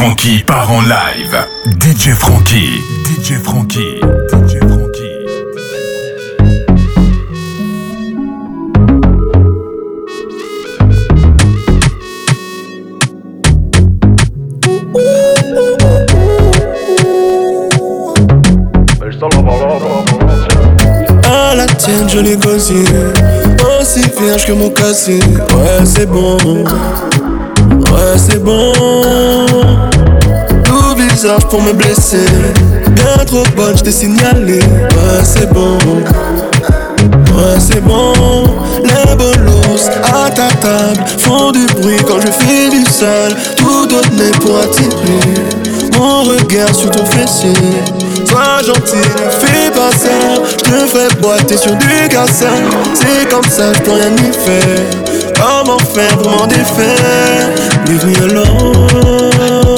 Frankie part en live. DJ Frankie, DJ Frankie, DJ Frankie. À la tienne, je négocie. Aussi vierge que mon cassé. Ouais, c'est bon. Ouais, c'est bon. Pour me blesser. Bien trop bonne, je t'ai signalé. Ouais, c'est bon. Ouais, c'est bon. Les bolos à ta table font du bruit quand je fais du sale. Tout donné pour attirer mon regard sur ton fessier. Sois gentil, fais pas ça. Je te ferai boiter sur du cassin. C'est comme ça, je rien y faire. Comment faire pour m'en défaire? Leave me.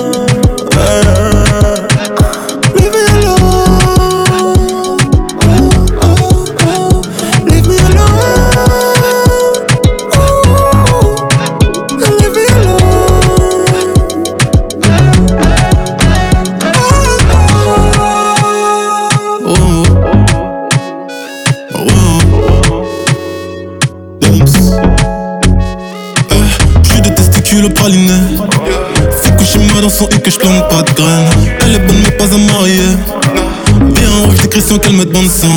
l'impression qu'elle me demande sans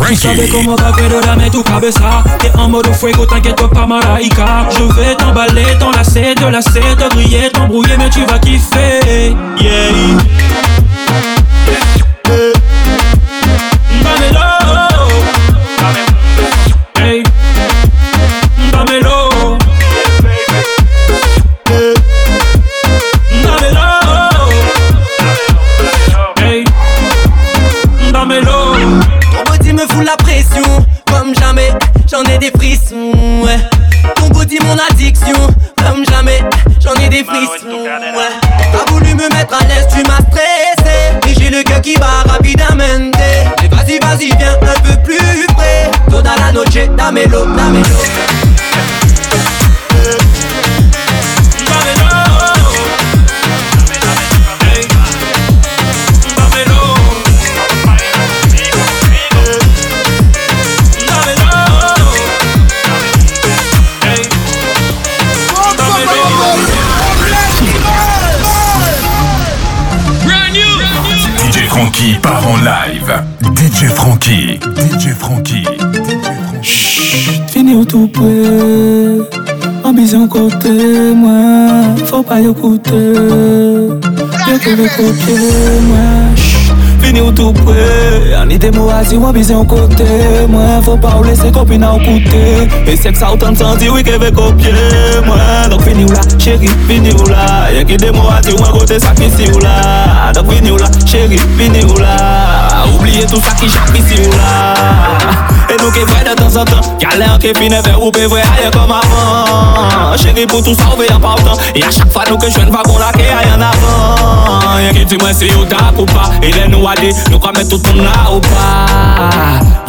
Frankie. savais comment va pero dame tu cabeza. T'es en mode fuego, t'inquiète pas Maraïka Je vais t'emballer, t'enlacer, te lasser, te griller, t'embrouiller Mais tu vas kiffer, yeah yon kote mwen, fò pa yon koute. Yon keve kote mwen, fini ou tou pre. An ite mou azi wan bize yon kote mwen Fò pa ou lese kopi nan ou koute. E sek sa ou tan santi ou keve kopye mwen. Dok fini ou la, chéri, fini ou la. Yon ki de mou azi wan kote sak isi ou la. Dok fini ou la, chéri, fini ou la. Oubliye tout sak ki jak isi ou la. E nou ke vwe de tan san tan Galer ke fine ver ou pe ben, vwe aye kom avan Chéri pou tou salve yon partan E a chak fa nou ke jwen vagon la ke aye an avan Yon ki di mwen se yo ou pa E le nou ade nou ka met tout moun la ou pa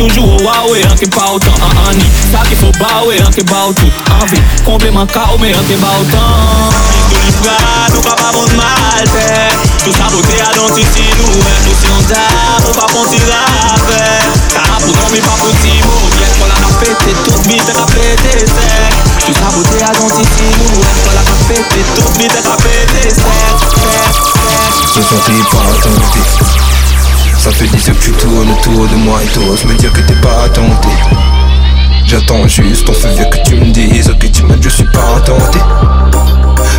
toujours au Huawei Ok pas autant en Ça qu'il faut baouer Ok pas tout Envie complément cao mais pas autant. Tout nous Tout ça beauté à ici nous Même nous si on t'a Ou pas bon tirave Car pour non mais pas pour qu'on l'a pété toute vite à pété Tout ça beauté à ici nous Même qu'on l'a pété toute vite à Ça fait 10 heures que tu tournes autour de moi Et t'oses me dire que t'es pas tenté J'attends juste ton feu que tu me dises que tu m'as je suis pas tenté.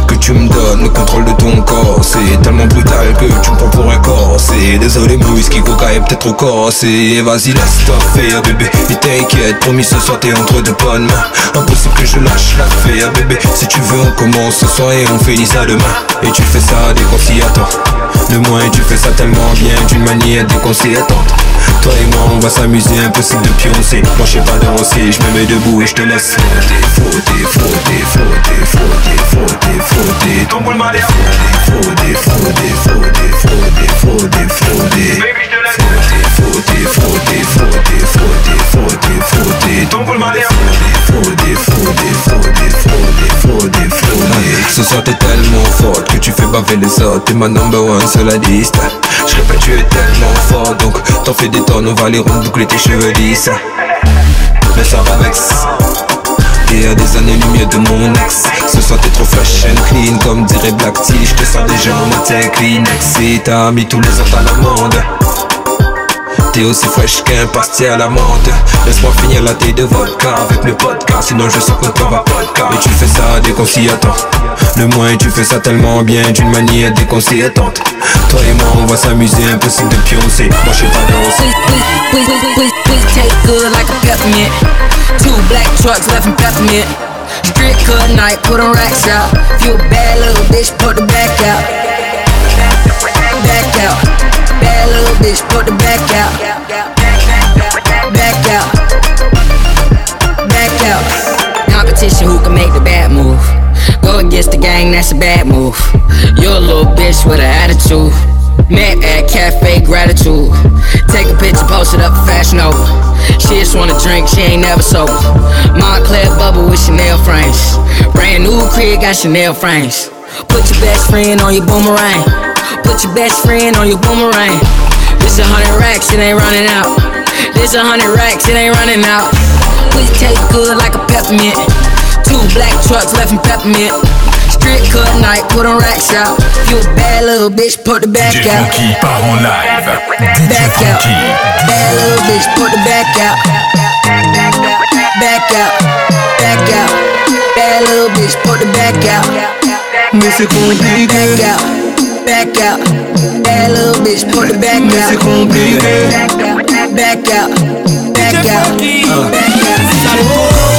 Que tu me donnes le contrôle de ton corps C'est tellement brutal que tu me prends pour un corps. C'est désolé mon whisky coca est peut-être trop corsé Vas-y laisse-toi faire bébé. Et t'inquiète promis ce soir t'es entre de bonnes mains. Impossible que je lâche l'affaire bébé. Si tu veux on commence ce soir et on finit ça demain. Et tu fais ça dès qu'on s'y attend. Le moins tu fais ça tellement bien d'une manière déconcertante toi et moi on va s'amuser, impossible de pioncer. Moi je sais pas danser, je me mets debout et je te laisse. J'ai fauté, fauté, fauté, fauté, fauté, fauté Ton boule m'a des Fauté, fauté, fauté, fauté, fauté, fauté Baby je te laisse Fauté, fauté, fauté, fauté, fauté, fauté Ton boule m'a des Fauté, fauté, fauté, fauté, fauté, fauté Ce soir t'es tellement forte que tu fais baver les autres. T'es ma number one sur la liste. Je répète tu es tellement fort donc t'en fais des tonnes. On va les rendre boucler tes cheveux lisses. Mais ça va vex et à des années-lumière de mon ex. Ce soir t'es trop fresh and clean Comme dirait Black T. Je te sens déjà mon matin Kleenex. Et t'as mis tous les autres à l'amende T'es aussi fresh qu'un pastis à la menthe. Laisse-moi finir la taille de vodka avec le podcast Sinon je sens que toi va podcast Et tu fais ça dès qu'on Le moins tu fais ça tellement bien d'une manière déconcertante Toi et moi on va s'amuser, impossible de pioncer Moi je pas danser good night, put on racks out. Bad little bitch, put the back out little bitch, put the back out Back out Back out Competition, who can make the bad move Go against the gang, that's a bad move You're a little bitch with an attitude Met at Cafe Gratitude. Take a picture, post it up Fashion Nova. She just wanna drink, she ain't never sober. Montclair bubble with Chanel frames. Brand new crib, got Chanel frames. Put your best friend on your boomerang. Put your best friend on your boomerang. This a hundred racks, it ain't running out. This a hundred racks, it ain't running out. We taste good like a peppermint. Two black trucks left in peppermint. Street cut night, put on racks out. You a bad little bitch, put the back DJ out. Franky part en live. DJ Back out. Franky. Bad little bitch, put the back out. Back out. Back out. Bad little bitch, put the back out. Mais c'est compliqué, Back out. Back out. Little bitch, back mais c'est compliqué. Back out. Back out. Back out.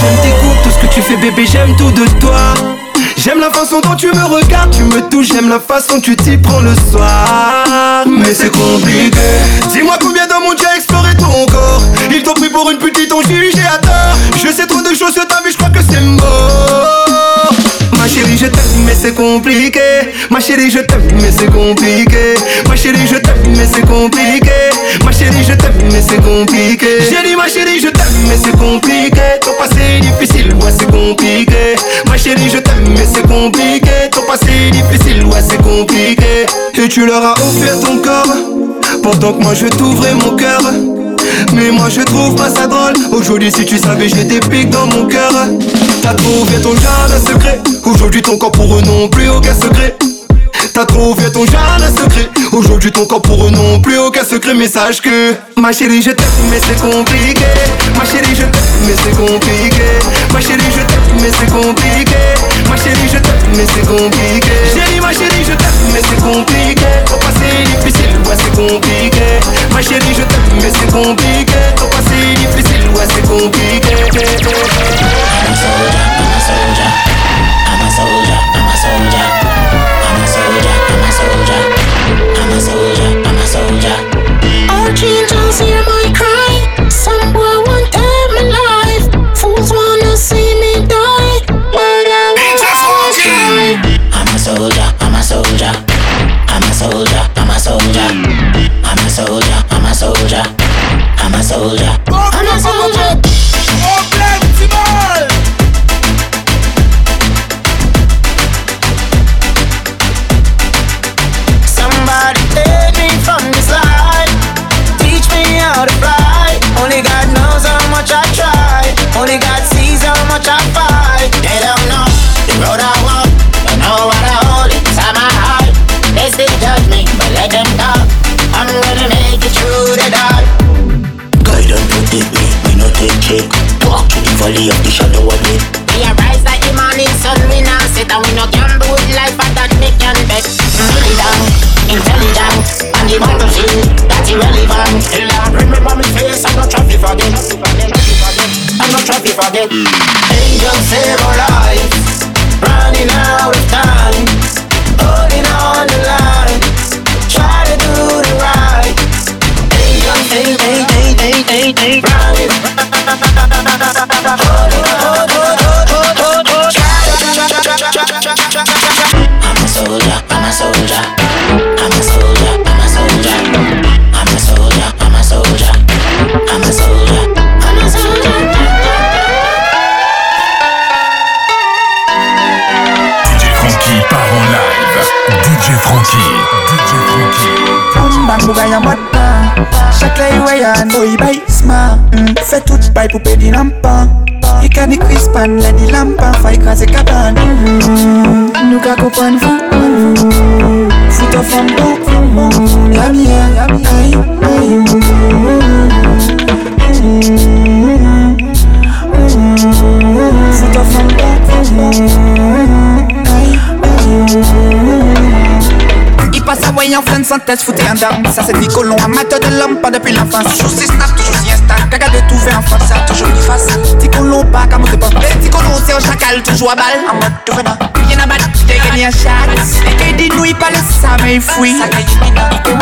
J'aime tes coupes, tout ce que tu fais bébé, j'aime tout de toi J'aime la façon dont tu me regardes, tu me touches, j'aime la façon que tu t'y prends le soir Mais c'est compliqué Dis-moi combien d'hommes ont déjà exploré ton corps Ils t'ont pris pour une petite, t'ont jugé à tort Je sais trop de choses sur ta vie, je crois que c'est mort chérie je t'aime mais c'est compliqué. Ma chérie je t'aime mais c'est compliqué. Ma chérie je t'aime mais c'est compliqué. Ma chérie je t'aime mais c'est compliqué. J'ai dit ma chérie je t'aime mais c'est compliqué. Ton passé est difficile ouais c'est compliqué. Ma chérie je t'aime mais c'est compliqué. Ton passé est difficile ouais c'est compliqué. Et tu leur as offert ton corps. Pendant que moi je t'ouvrais mon cœur mais moi je trouve pas ça drôle. Aujourd'hui si tu savais j'ai des dans mon cœur. T'as trouvé ton jardin secret. Aujourd'hui ton corps pour eux non plus aucun secret. T'as trouvé ton jardin secret. Aujourd'hui ton corps pour eux non plus aucun secret. Mais sache que Ma chérie je t'aime mais c'est compliqué. Ma chérie je t'aime mais c'est compliqué. Ma chérie je t'aime mais c'est compliqué ma chérie, je t'aime, mais c'est compliqué. Chérie, ma chérie, je t'aime, mais c'est compliqué. Trop passé difficile, ouais, c'est compliqué. Ma chérie, je t'aime, mais c'est compliqué. Trop passé difficile, ouais, c'est compliqué. I'm a soldier, I'm a soldier. I'm a soldier, I'm a soldier. I'm a soldier, I'm a soldier. I'm a soldier, I'm a soldier. All angels hear soldier. I'm a soldier. To forget. Angels save our lives, running out of time, holding on the line, try to do the right. Angels, hey, hey, hey, hey, hey, hey, running, holding on, hold, hold, hold, hold, hold, lampa. E ka di crispan, le di lampa Fay krasi kaban Nou ka kopan vou Fouto fon bon La à moyen plein de synthèse, fouté un down Ça c'est dit colon, amateur de l'homme, pas depuis l'enfance. Toujours si snap, toujours si insta Caga de tout fait en face, ça a toujours une face. Petit colon, pas comme c'est pas Petit colon, c'est un chacal, toujours à balle. En mode tout venant Y'en a battu, t'es gagné un chat. Et dit nous, il parle ça, il fouille Et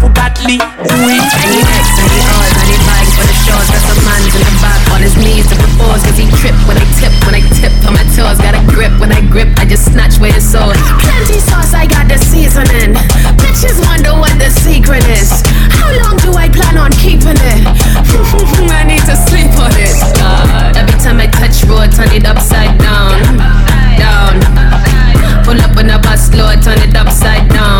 pour battre lui, oui in the back on his knees trip when tip, when I tip my toes Got a grip, when I grip, I just snatch where Plenty sauce, I got the Bitches wonder what the secret is How long do I plan on keeping it? I need to sleep on it God. Every time I touch road, turn it upside down Down Pull up on a bus slow, turn it upside down Down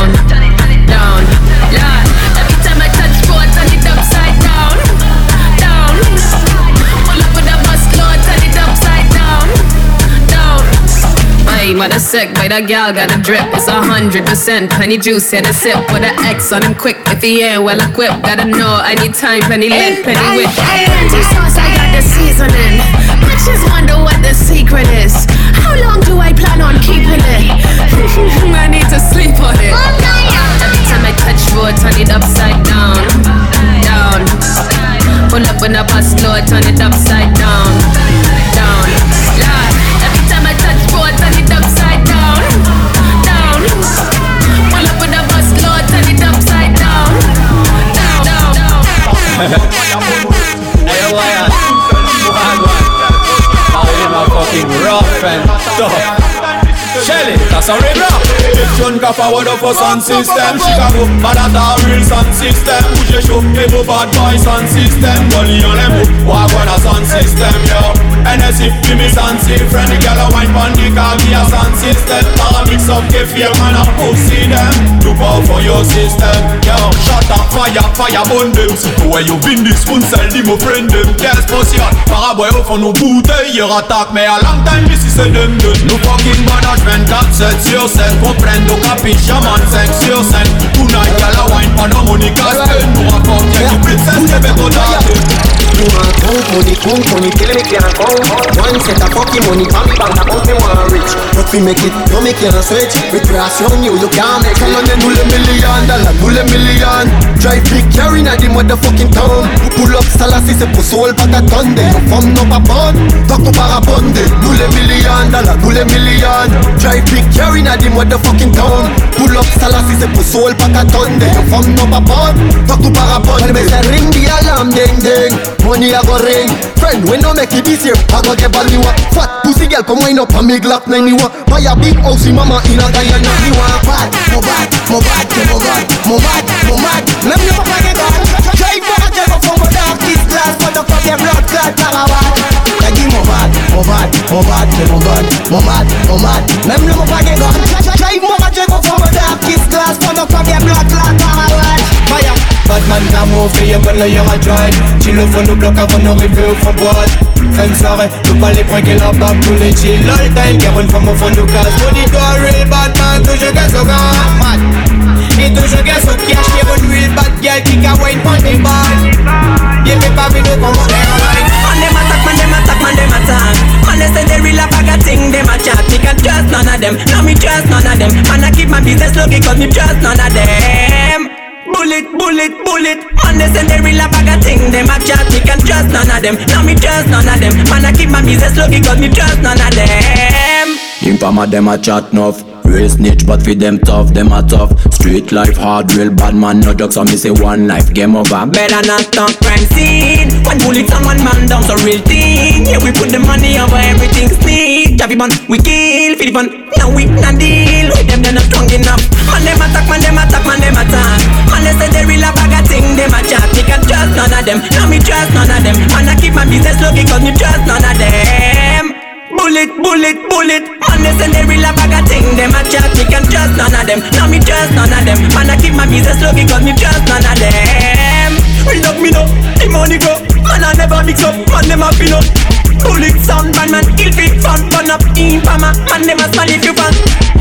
Hey, mother sick, by that gal got a drip. It's a hundred percent penny juice, and a sip. Put an X on him quick if he ain't well equipped. Gotta know I need time, penny lit, penny whip. Plenty sauce, I got the seasoning. Bitches wonder what the secret is. How long do I plan on keeping it? I need to sleep on it. Oh, Every time I touch road, turn it upside down, down. Pull up when I bus turn it upside down. Down. fucking rough and tough. Shelly, that's a real rap. Egyptian ka forward up for sound system Chicago, but that's a real sound system. Bouge chaud, et vos bad boy sound system? Money on les mots, wagwan a sound system, yo. NSC, give me sound system. The girl a wine pon the car, me a sound system. Para mix up, get fear, man, a pussy them. Look out for your system, yo. Shut up, fire, fire on them. Surtout where you been this spoon, sell them, mon friend them. Qu'est-ce possible, paraboy au fond nos bouteilles eh. Hier attaque, mais a long time, ici c'est them deux Nous fucking management, 4, 7 sur 7 Comprendo, capiche, man, 5 sur 5 Tonight, y'all a wine, de money, casse Nous rapporte, y'a qui princesse, Québec au Nous un count money, count money, till me can't count. One set of fucking money, from me bank account, me want rich. But we make it, don't make you switch. Recreation, you, you can't make it. Come on, then do million dollar, do the million. Drive big, carry na the motherfucking town. Pull up, Salassi, c'est pour soul, pas tonne. Yo, femme, non, pas bonne. Talk para bonde, do the million dollar, do the million. Drive big, carry na the motherfucking town. Pull up, Salassi, c'est pour soul, pas ta tonne. Yo, femme, non, pas bonne. Talk para bonde. Me say ring the alarm, ding ding. Money I go ring. Friend, we no make it this year. I go get ball me what? Fat pussy girl, come wind up on me Glock 91. Buy a big house, mama in a Guyana. Me want bad, mo bad, mo bad, mo bad, mo bad, mo mad. Let me papa get on. Drive back, drive up from my dark this glass, for the fucking blood clot, parabat. Lagi mo bad, Mon bad, mon bad, j'ai mon gun Mon mad, mon mad Même le mot pas gun Drive mon bad, j'ai confort mon class Pendant qu'on vient blood la parade Voyons Batman n'a mon fille, ben le y'aura join Tu le fond nous bloque avant d'arriver au fond boîte Fin de soirée, nous pas les prendre la bague Tous chill. All time, car une femme au fond nous casse On toi real Batman, toujours casse au gars Mad. Et toujours casse au cash, car une real bad girl Qui can wine on the bad Yeah, mais pas vite, nous comment airline On them attack, man, them attack, man, them attack. Man they say they real a bag of thing, dem a chat Me can trust none of them, no me trust none of them. Man I keep my business lucky cause me trust none of them. Bullet, bullet, bullet. Man, they say they real a bag of thing Them a chat, me can trust none of them. Now me trust none of them. Man, I keep my business lucky cause me trust none of them. In farmer them a chat enough Real snitch but for them tough, them a tough. Street life hard, real bad man no jokes So me say one life, game over. Better not talk crime scene. One bullet and one man down, so real thing Yeah, we put the money over everything sneak Javi bun, we kill, feel fun. Now we not deal with them, they're not strong enough. Man, them attack, man, them attack, man, them attack. Man, they say they real a bag of thing, them a chat. Me can trust none of them, now me trust none of them. Man, I keep my business lucky cause me trust none of them Bullet, bullet, bullet. Man, they say they real a bag of thing. Them a chat, me can trust none of them. Now me trust none of them. Man, I keep my business lucky cause me trust none of them. Read up me no, the money go Man, I never mix up, man, them a pin up Bullet sound, man, man, kill fit fun Burn up in pama, man, a smile if you fan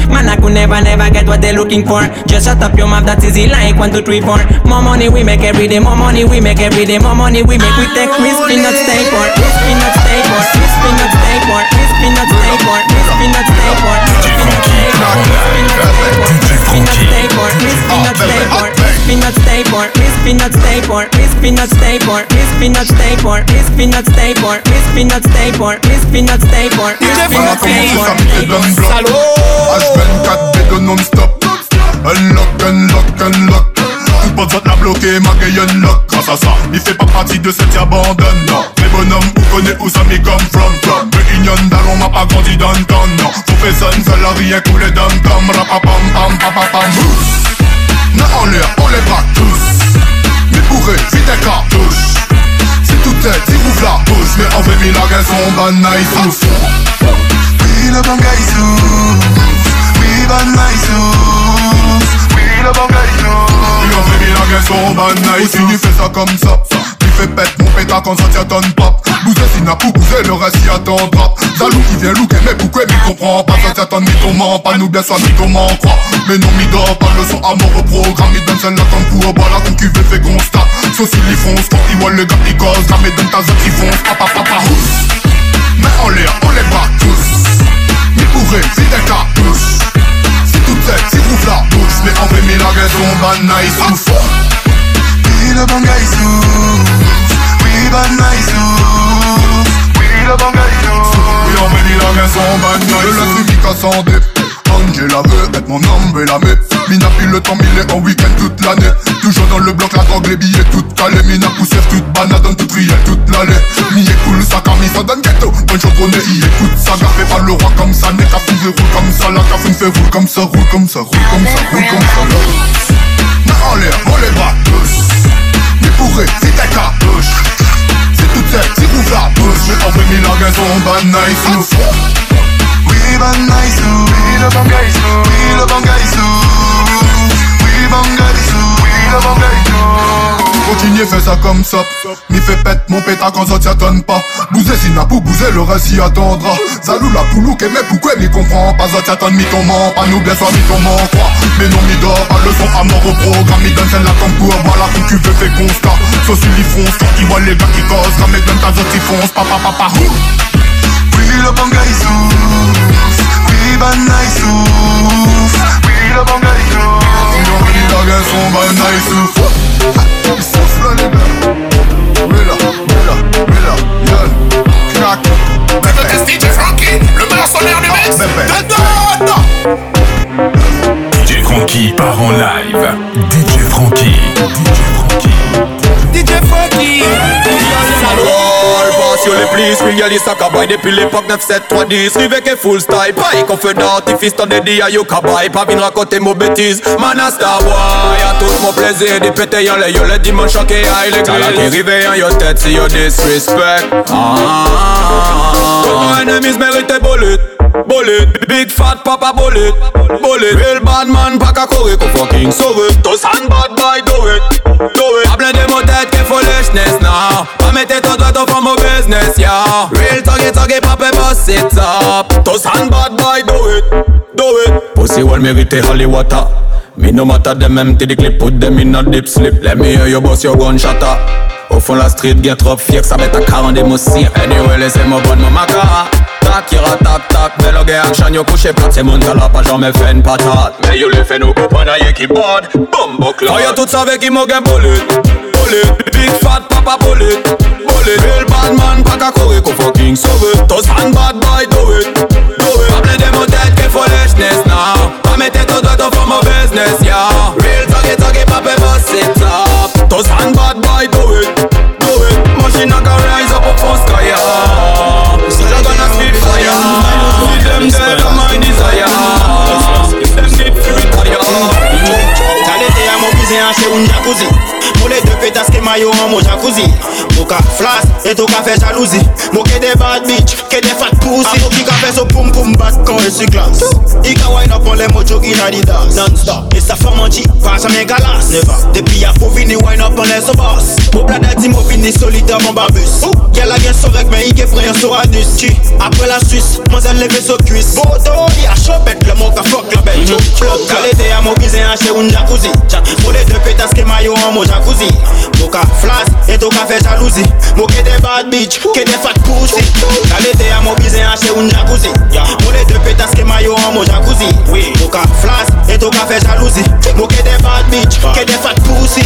Man, I could never, never get what they're looking for Just shut up your mouth, that is it like one, two, three, four More money we make every day, more money we make every day More money we make, we take risk, we not stay for Risk, we not stay for Risk, we not stay for Risk, we not stay for Risk, not stay for Risk, we not stay for Risk, not stay for Risk, not stay for Risk, we not stay for Risk, we not stay for Risk, we not stay for Risk, we not stay for Risk, we not stay for Risk, we not stay for Risk, we not stay for Risk, we not stay for peanut stay poor, Miss Peanut stay poor, Miss Peanut stay poor, Miss stay stay stay stay. Il dans le bloc. H24 de non-stop. Unlock, unlock, bonne zone à bloquer, ma gueule unlock. Grâce à ça, il fait pas partie de cette abandonne. Non, les bonhommes, vous connaissez où ça m'y come from, from. Le union d'allons m'a pas grandi dans le temps, non. Faut faire ça, une seule rien couler dans le. Rapapam, pam mains en l'air, on les bat tous. Mais bourré, vite un cartouche. Si tout est, il ouvre la bouche. Mais en baby, la gazon, banaï, souffle. Oui, le bangaï souffle. Oui, banaï. Oui, le bangaï souffle. Oui, en baby, la gazon, banaï souffle. tu fais ça comme ça. Tu fais pète mon pétard quand ça tient ton pop Bouzé Sinapou, bouzé le reste y attendra. Zalou qui vient looker mais pourquoi m'y comprend pas? Ça tient ton mythoman, pas nous bien soit mythoman croit Mais non m'y dort pas le son à mort au programme Il donne celle ton coup au bas fait constat. Sauf s'il y fonce, quand il voit le gars qui cause. Jamais donne ta zone qui fonce, papa papa Mais en l'air, on les bat les billets toutes calés Mina poussière, toute banane, toute rielle, toute l'allée. Mi cool, sa camille, ça donne ghetto. Bonne journée, il écoute ça, fait pas le roi comme ça N'est qu'à fou, roule comme ça, la café fait roule comme ça Roule comme ça, roule comme ça, roule comme ça. Mais en l'air, on les tous. Mais bourré, c'est ta cartouche C'est toute tête, c'est rouvre la bouche. Mais en vrai, mes lagues sont banais, souffle We bangaisu, we le bangaisu, we le bangaisu, we bangaisu, we le bangaisu. Continuez, fais ça comme ça. Mi fait pète mon pétard quand ça t'y attend pas. Bousez si n'a pas bousez, le reste y attendra. Salou la poulou, que mais pourquoi mi comprend pas? Ça t'y attend ment. Pas nous mi ton ment, quoi. Mais non, mi dort, pas le son à mort au programme. Mi donne celle la pour voilà où tu veux, fais constat. Sauf si les fonce, quand ils voient les gars qui causent. Ramène donne ta zone qui fonce, papa, papa, Oui, le bon gars, il. Oui, souffle. Oui, le bon gars, il. DJ Frankie, le meilleur du DJ Frankie part en live DJ Frankie DJ Frankie DJ Frankie Salut les please Realist a kabay depuis l'époque 9-7-3-10 Rive que full style Paye qu'on fait d'artifice T'en dédie à you kabay Pas vin raconter mon bêtise Man a star boy A tout mon plaisir. Di pété yon le yo le dimanche choqué à l'église T'as la qui rive yon yo tête si yo disrespect. Ah. Tout mon enemies mérite bullet Bullet, big fat papa bullet Bullet, real bad man pa ka kore Ko fucking sore. To san bad boy do it, do it. Pa blende mo tèt ke foolishness now Pa mette to dwe to famo business ya Real toggy toggy pape boss it up. To san bad boy do it, do it. Pussy wal merite holy water. Me no matter dem empty di clip Put dem in a deep sleep. Let me hear you boss your gun shatter Ou fon la street gen trop fiek Sa bet a karan de mo sir Anyway lese mo bon mo maka Tac, ira tac tac. Mais le gars action yo couché plat C'est mon talent pas jamais fait une patate. Mais yo le fait nous comprendre y'a qui bord Bombo Quand y'a tout ça avec qui m'a gain bullet Bullet, big fat papa bullet Bullet, real bad man Pas qu'à courir qu'on fucking sauve. Tous hand bad boy do it. Do it. Plein de mon tête que foolishness now Pas ton doigt au fond mon business yeah. Real talkie talkie papa boss it up Tous hand bad boy do it. Do it. Machine a go jacuzzi. Pour les deux pétasses maillot en mon jacuzzi? Ou ka flas, et ou ka fe jalouzi Mou ke de bad bitch, ke de fat pussy. A mou ki ka fe so poum poum bat kon resiklas I ka wine up on le mojo in adidas. Non stop, e sa fwa manji, pa jamen galas Neva, depi a fo vini wine up on le sobas Mou blada di mou vini solide avon babus. Gela gen sorek men ike freyon so anus. Chi, apre la sus, manzen leve so kuis Bodo li a chopet, le mou ka fok la bet Plok kalete a mou bize an che un jacuzzi. Mou le de petas ke mayo an mou jacuzzi. Mou ka flas, et ou ka fe jalouzi jalousie Moke des bad bitch, que des fat pussy. T'as l'été à mon cousin chez un jacuzzi. Deux pétasses que maillot en mon jacuzzi. Et tout café jalousie. Moke des bad bitch, que des fat pussy.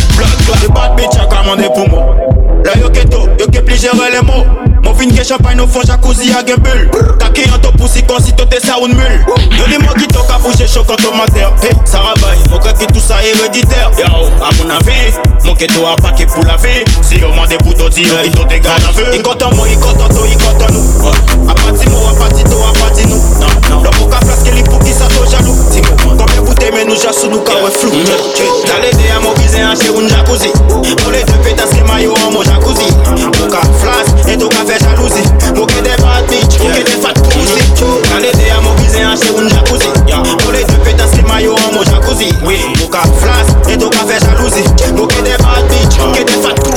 Les bad bitch a pour moi La yo keto, yo ke pli jere le mo Mon vin ke champagne nou fon jacuzzi a gen bul Kake yon to pousi kon si to te sa un mul Yo di mo ki to ka bouche chou kan to mater hey, Sarabay, mo kake tout sa herediter Yo, a mon avi, mon keto a pake pou la vi Si yo mande pou to dire, ito te gade an vu I kontan mo, i kontan to, i kontan nou A pati mo, a pati to, a pati nou Nan, nan, nan pou ka flaske li pou ki sa to jalou poute men nou jasou nou ka we floute Dale de a mobize an che un jacuzzi. Mou le de petas ki mayo an mou jacuzzi. Mou ka flas, e tou ka fe jalouzi Mou ke bad bitch, mou ke de fat pussy. Dale de a mobize an che un jacuzzi. Mou le de petas ki mayo an mou jacuzzi. Mou ka flas, e tou ka fe jalouzi Mou ke bad bitch, mou ke de fat pussy.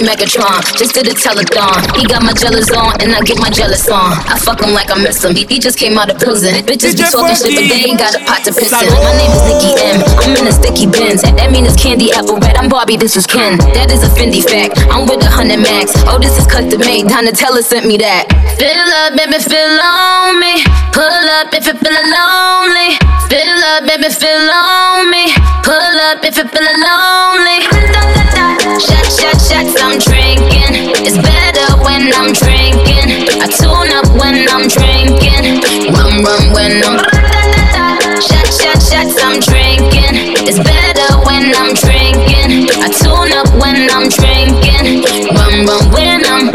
Me Megatron, just did a telethon. He got my jealous on, and I get my jealous on. I fuck him like I miss him. He, he just came out of prison. Bitches be talking shit, but they ain't got a pot to piss in. My name is Nicki M. I'm in a sticky bins. That mean it's candy apple red. I'm Barbie, this is Ken. That is a Fendi fact. I'm with a hundred max. Oh, this is cut custom made. Donatella sent me that. Fill up, baby, fill on me. Pull up if you're feeling lonely. Fill up, baby, fill on me. Pull up if you're feeling lonely. Shot, shot, shots, I'm drinking. It's better when I'm drinking. I tune up when I'm drinking. Rum, rum when I'm. Shot, shot, shots, I'm drinking. It's better when I'm drinking. I tune up when I'm drinking. Rum, rum when I'm.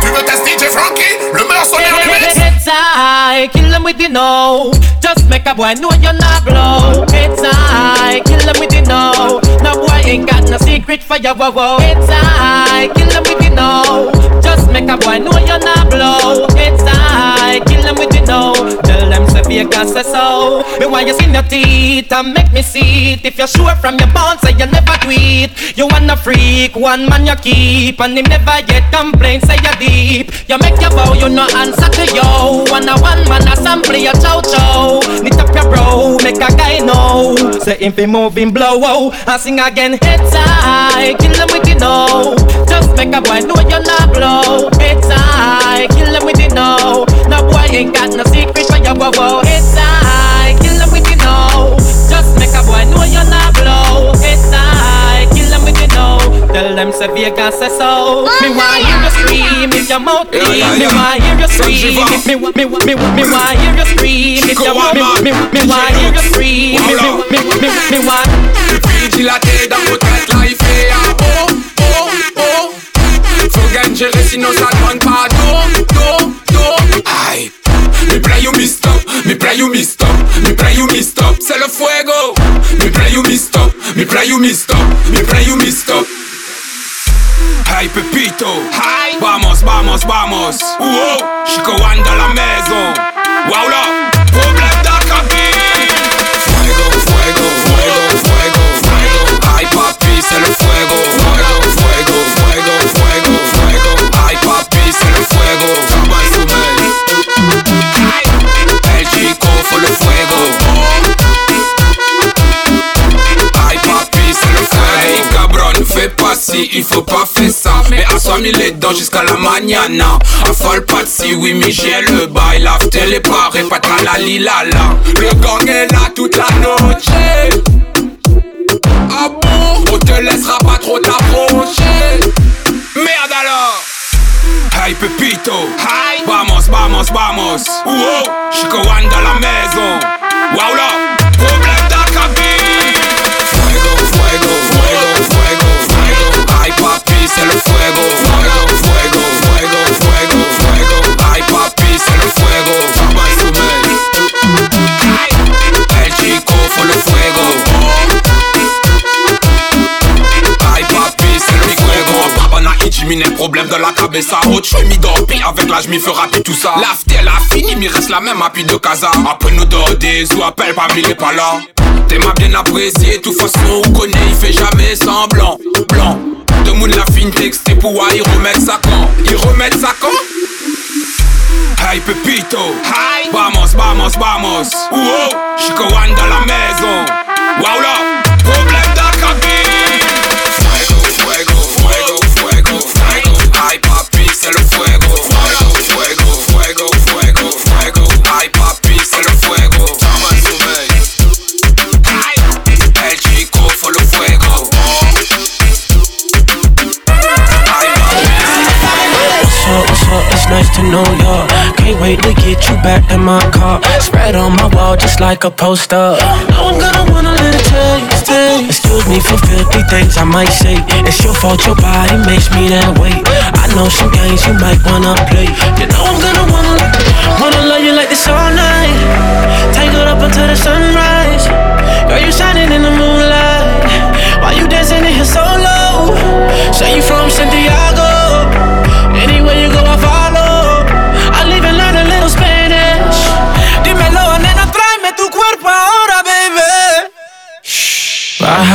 Tu veux tester DJ Franky, le mercenaire du mix It's I kill them with you know. Just make a boy know you're not blow. It's I kill them with you know. No boy ain't got no secret for your wow wow. It's I kill them with you know. Just make a boy know you're not blow. It's I kill them with you know. Tell them say Vegas say so. Me want you skin your teeth and make me see it. If you're sure from your bones, say you never tweet. You wanna freak, one man you keep, and him never yet complain. Say you deep. You make your bow, you no answer to yo. One a one man a sample your chow chow. Knit up your bro, make a guy know. Say if he moving blow, oh, and sing again heads high, kill him with the no. Just make a boy know you're not blow. Heads high, kill him with the no. No boy ain't got no secret for your wow him with no. Just make a boy know you're not with say so. Me want hear you scream your mouth. Me want hear you scream me me me me want hear you scream your me me want hear you scream. Me me want. Oh, oh, oh sinon ça demande pas d'eau, d'eau, d'eau Aïe Me play you stop, me play you stop, me play you stop C'est le fuego. Me play you stop, me play you stop, me play you stop Hey Pepito, Hi. vamos, vamos, vamos. Wow, Chico One dans la maison Wow là, il faut pas faire ça. Mais assois mis les dents jusqu'à la mañana. Affole pas si, oui mais j'ai le bail. L'after les parés, pas la lilala. Le gang est là toute la noche. Ah bon? On te laissera pas trop t'approcher. Merde alors Hey Pepito. Hi. Vamos, vamos, vamos. Wow, Chico dans la maison Wow là Problème Fuego, fuego, fuego, fuego, fuego. Ay papi, c'est le fuego. Fuego, fuego, fuego, fuego, fuego. Ay papi, c'est le fuego Babana Ichimine, problème de la cabeza Autre je mis d'orpi, avec l'âge m'y fera plus tout ça. L'after, la fini, m'y reste la même appui de casa. Après nous dors des ou appelle pas il est pas là T'es m'a bien apprécié, toute façon on connaît, il fait jamais semblant. Blanc, de monde la fine texté pour y remettre ça quand? Il remettre ça quand? Hey Pepito, Hi. vamos, vamos, vamos. Wow, Chico One dans la maison. Wow là, papi, c'est le Can't wait to get you back in my car. Spread on my wall just like a poster. Now I'm gonna wanna let it taste, taste. Excuse me for filthy things I might say. It's your fault, your body makes me that way. I know some games you might wanna play. You know I'm gonna wanna, wanna love you like this all night. It up until the sunrise. Girl, you shining in the moonlight. Why you dancing in here so low? Say you from Santiago.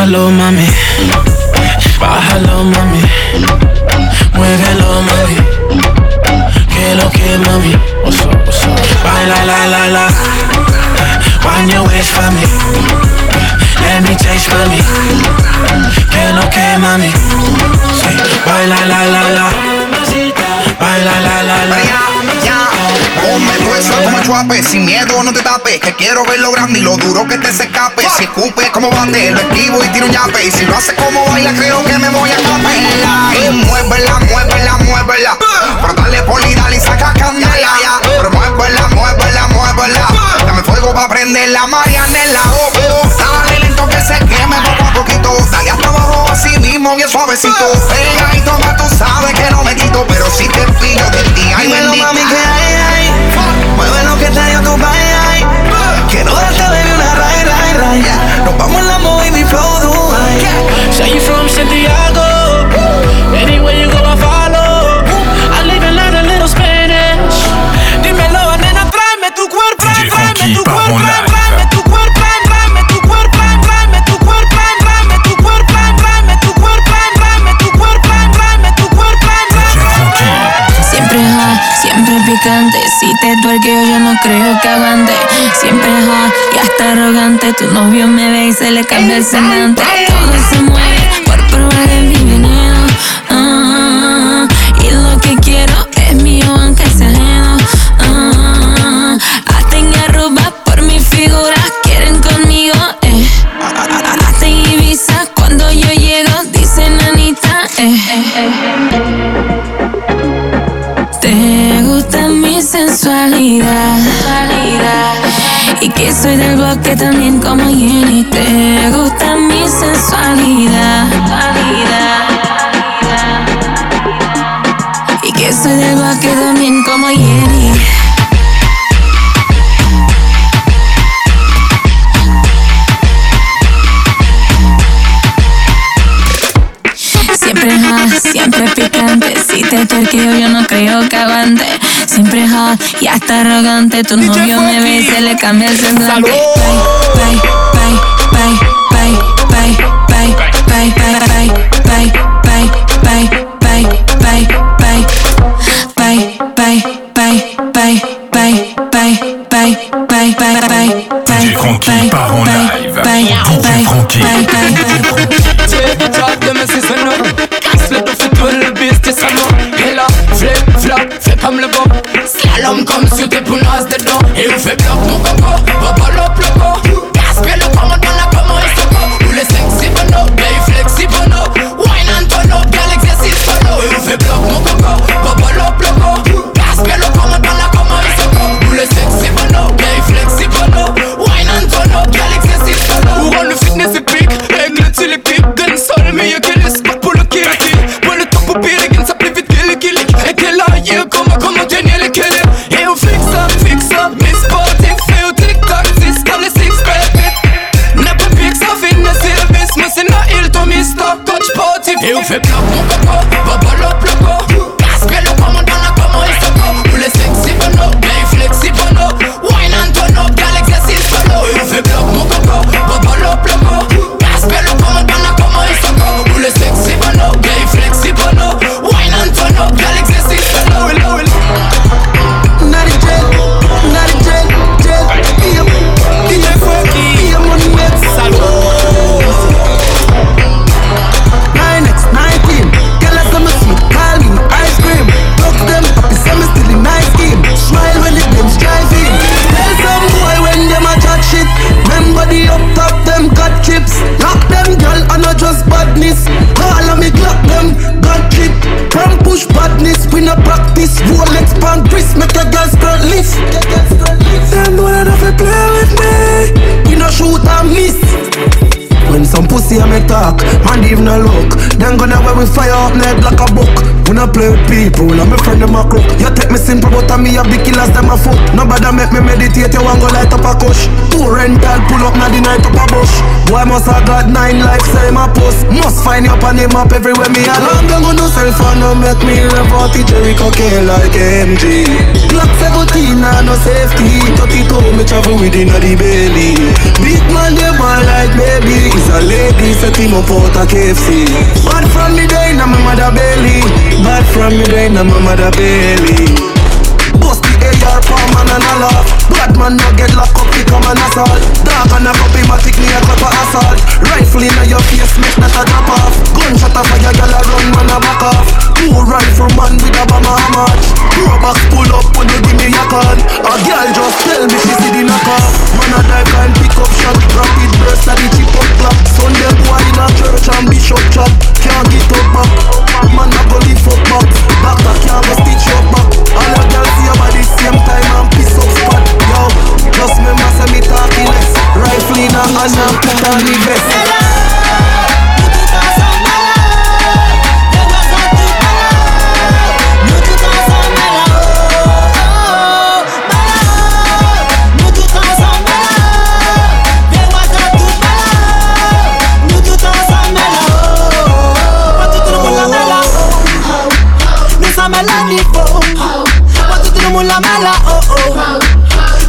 Bájalo, mami. Bájalo, mami. Muévelo, mami. Que lo que, mami. What's up, what's up? Baila, la, la, la. Wind your waist for me. Let me taste, mami. Que lo que, mami. Say, baila, la, la, la. Baila, la, la, la. Ponme fuerza como chuape, sin miedo no te tapes Que quiero ver lo grande y lo duro que te se escape. Si escupe como bate, lo esquivo y tiro un yape. Y si lo hace como baila, creo que me voy a capela. Y muévela, muévela, muévela. Pero dale poli, dale y saca candela Pero muévela, muévela, muévela. Dame fuego pa' prender la marianela. Oh, oh. Lento que se queme poco a poquito Dale hasta abajo así mismo, bien suavecito Pegadito más tú sabes que no me quito Pero si te pillo de ti, ay Dímelo, bendita mami, que hay, hay. Mueve lo que te dio tu país, ay. Quiero darte, baby, una ray, ray, ray. Nos vamos en la movie, mi flow, Dubai. Say you from Santiago. Anywhere you go, I follow. I'll even learn a little Spanish. Dímelo, nena, tráeme tu cuerpo, tráeme tu cuerpo. Si te tuerqueo, yo no creo que aguante. Siempre hot y hasta arrogante. Tu novio me ve y se le cambia el semblante. Todo se mueve. Y que soy del bloque también como Jenny. Te gusta mi sensualidad y que soy del bloque también como Jenny. Siempre hot, siempre picante. Si te terqueo, yo no creo que aguante. Siempre hot y hasta arrogante. Tu novio me ve y se le cambia el semblante. Me talk, man even a look. Then gonna where we fire up neck like a book. When I play with people, and my friend them a crook. You take me simple but I me a big killers them a fuck Nobody make me meditate, you want go light up a kush. Two rental pull up na the night up a bush. Boy must I got nine life say my post Must find you up on him up everywhere me along Don't go no cell phone, no make me rev out the Jericho K like MG Glock 17 and no safety. 32 me travel with in the belly. Big man they ball like baby. It's a lady set him up out a KFC Bad from me day na my mother belly. Bad from me day na my mother belly man and a laugh. Bad man no get locked up, become an assault. Dog and a copy, matic me a clap a assault. Rifle in your face, make that a drop off. Gunshot a fire, gyal a run, man a back off. Two rifle man with a bomber a Pro box pull up when you give me a call A girl just tell me she see the knock Man a dive and pick up shot Rapid burst a the chip up clap Sunday boy in a church and bishop chop Can't get up back Man a go lift up back Back back can't go stitch up back. All a girl see about the same time and piss up spot. Yo, just remember say me talking less. Rifle in a hand and put on the vest niveau. Moi, tout le monde la mala, oh oh.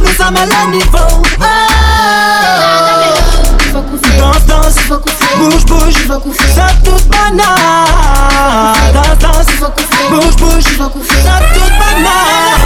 Nous sommes à la niveau. Oh. Danse, danse, bouge, bouge, sape toute banane. Danse, danse, bouge, bouge, Ça toute banane.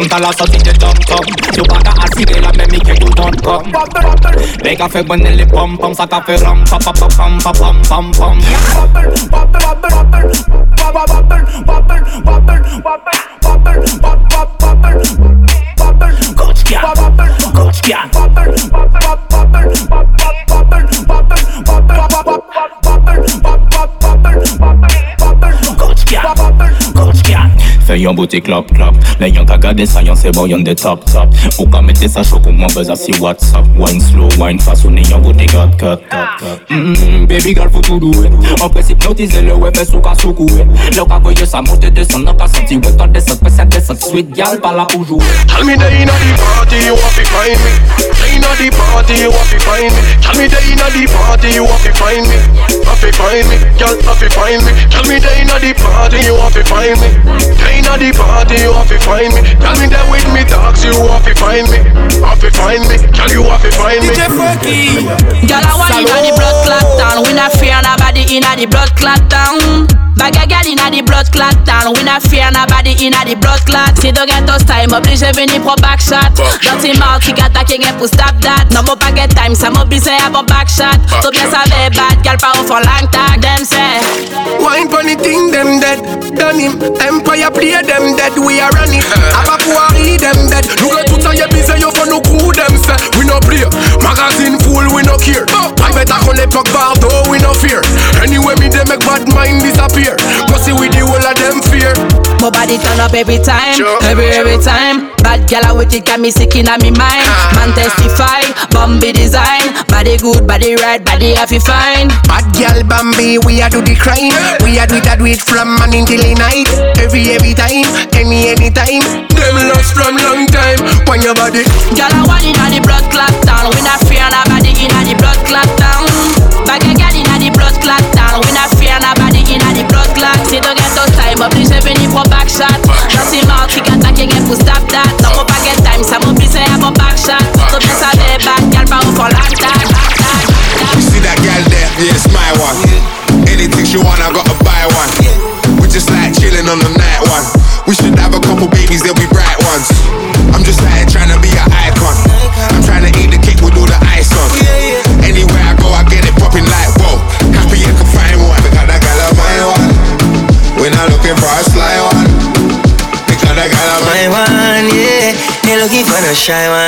come tell us how did you Tom Tom You pas qu'à assurer girl and make tout ton com Les gars fait bonner les pommes pump pump Saka fake rum pa pa pa pam pa pam pam pam Coach Cat Coach Cat Fè yon boutique klop klop Le yon ka gade sa yon se bon yon de top top. Ou ka mette sa chou pou mwen beza si WhatsApp. Wine slow, wine fast ou ne yon boutique cut cut cut mm, Baby girl faut tout doué En principe notize le web sou ka sou koué Le ka voye sa monte descend nan ka senti. Wet ka descend, pes ya descend Sweet gal pa la pou joué Tell me day inna the party you want to find me. Day inna the party you want to find me. Tell me day inna the party you want to find me. Want to find me, girl want to find me. Tell me day inna the party you want to find me inna the party, you have to find me. Tell me that with me dogs, you have to find me. Have to find me, tell you have to find me. DJ Franky, girl I want inna the blood clot town. We not fear nobody inna the blood clot town. Bag a gal inna the blood clot town. We not fear nobody inna the blood clot. Si do get us time, oblige venir pro back shot. Dirty mouth, qui attaque get pour stop that. No more pas get time, ça m'oblige à bon back shot. So bien savait bad, gal pas for long tag. Them say, wine pon the thing, them dead. Done him, empire play them dead, we are running. Have a quarry, them dead. Look at tout ça, y'a busy, yo for no crew, them say. We no play, magazine full, we no care. I better call it puck bardo, we no fear. Anyway, me they make bad mind disappear. Go see with the whole of them fear. My body turn up every time, every every time. Bad gal with it got me sick inna me mind. Ah. Man testify, Bambi design. Body good, body right, body happy fine. Bad gal Bambi, we a do the crime. We a do it, a do it from morning till night. Every every time, any anytime. Them lost from long time. When your body, gal I want inna the blood clot town. We not fear nobody inna the blood clot town. Bag a gal inna the blood clot town. We not fear nobody clot. See don't ゃいま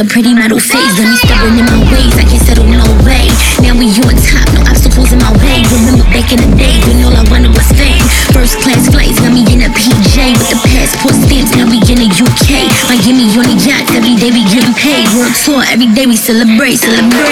a pretty model face. Got me stubborn in my ways. I can't settle no way. Now we on top, no obstacles in my way. Remember back in the day when all I wanted was fame. First class flights, got me in a PJ with the passport stamps. Now we in the UK. Miami on the yachts. Every day we getting paid. Work tour every day we celebrate, celebration.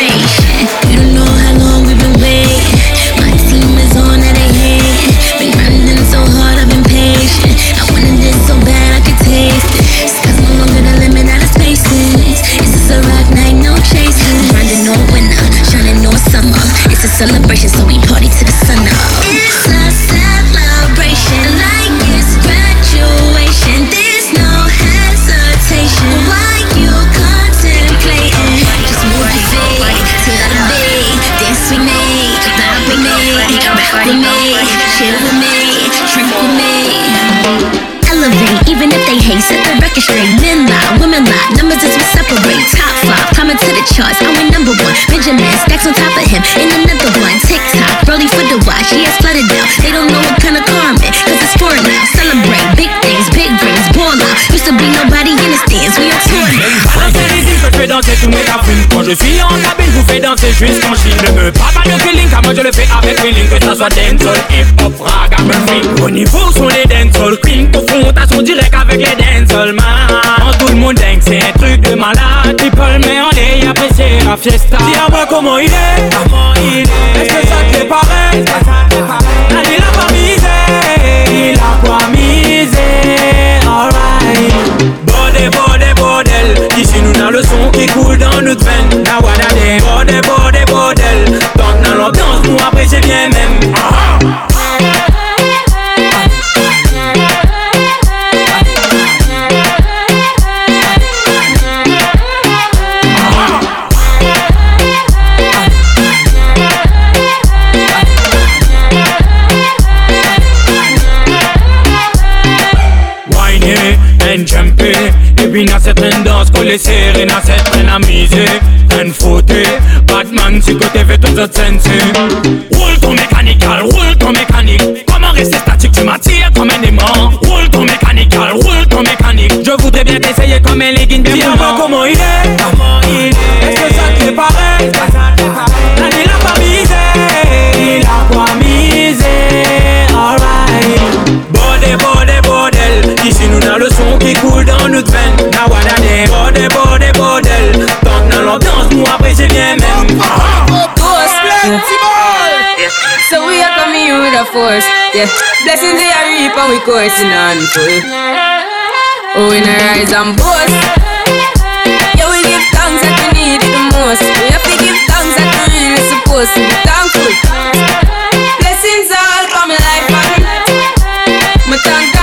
They set the record straight. Men lie, women lie, numbers is what separate. Top five, climbing to the charts, I went number one. Benjamin stacks on top of him, and another one. TikTok, Brody for the watch, he je suis en cabine, vous fais danser jusqu'en Chine. Ne me parle pas de feeling, car moi je le fais avec feeling. Que ça soit dancehall, hip-hop, rag, Murphy. Au niveau sont les dancehall queen, confrontation directe avec les dancehall man. Tout le monde dingue, c'est un truc de malade. People, mais on est apprécié la fiesta. Dis-moi comment il est, comment il est. Est-ce que ça te fait pareil? La il a pas misé. Ici nous a le son qui coule dans notre veine. Now what a day. Bordel, bordel, bordel. Dans l'ambiance, nous apprécions bien même. Ah. Qu'on les serre dans certaines amusées Un fauté, Batman si côté fait toute cette scène Roule ton mécanical, roule ton mécanique. Comment rester statique, tu m'attires comme un aimant. Roule ton mécanical, roule ton mécanique. Je voudrais bien t'essayer comme un legging bien Dis-moi comment il est, comment il est. Est-ce que ça te fait pareil il a pas misé, il a pas misé. Alright. Bordel, bordel, bordel. Ici nous a le son qui coule dans notre veine force, yeah. Blessings they are reap and we coursing on full. Oh, we not rise and boast. Yeah, we give thanks that we need it the most. We have to give thanks that we really supposed to be thankful. Blessings all for my life and my thank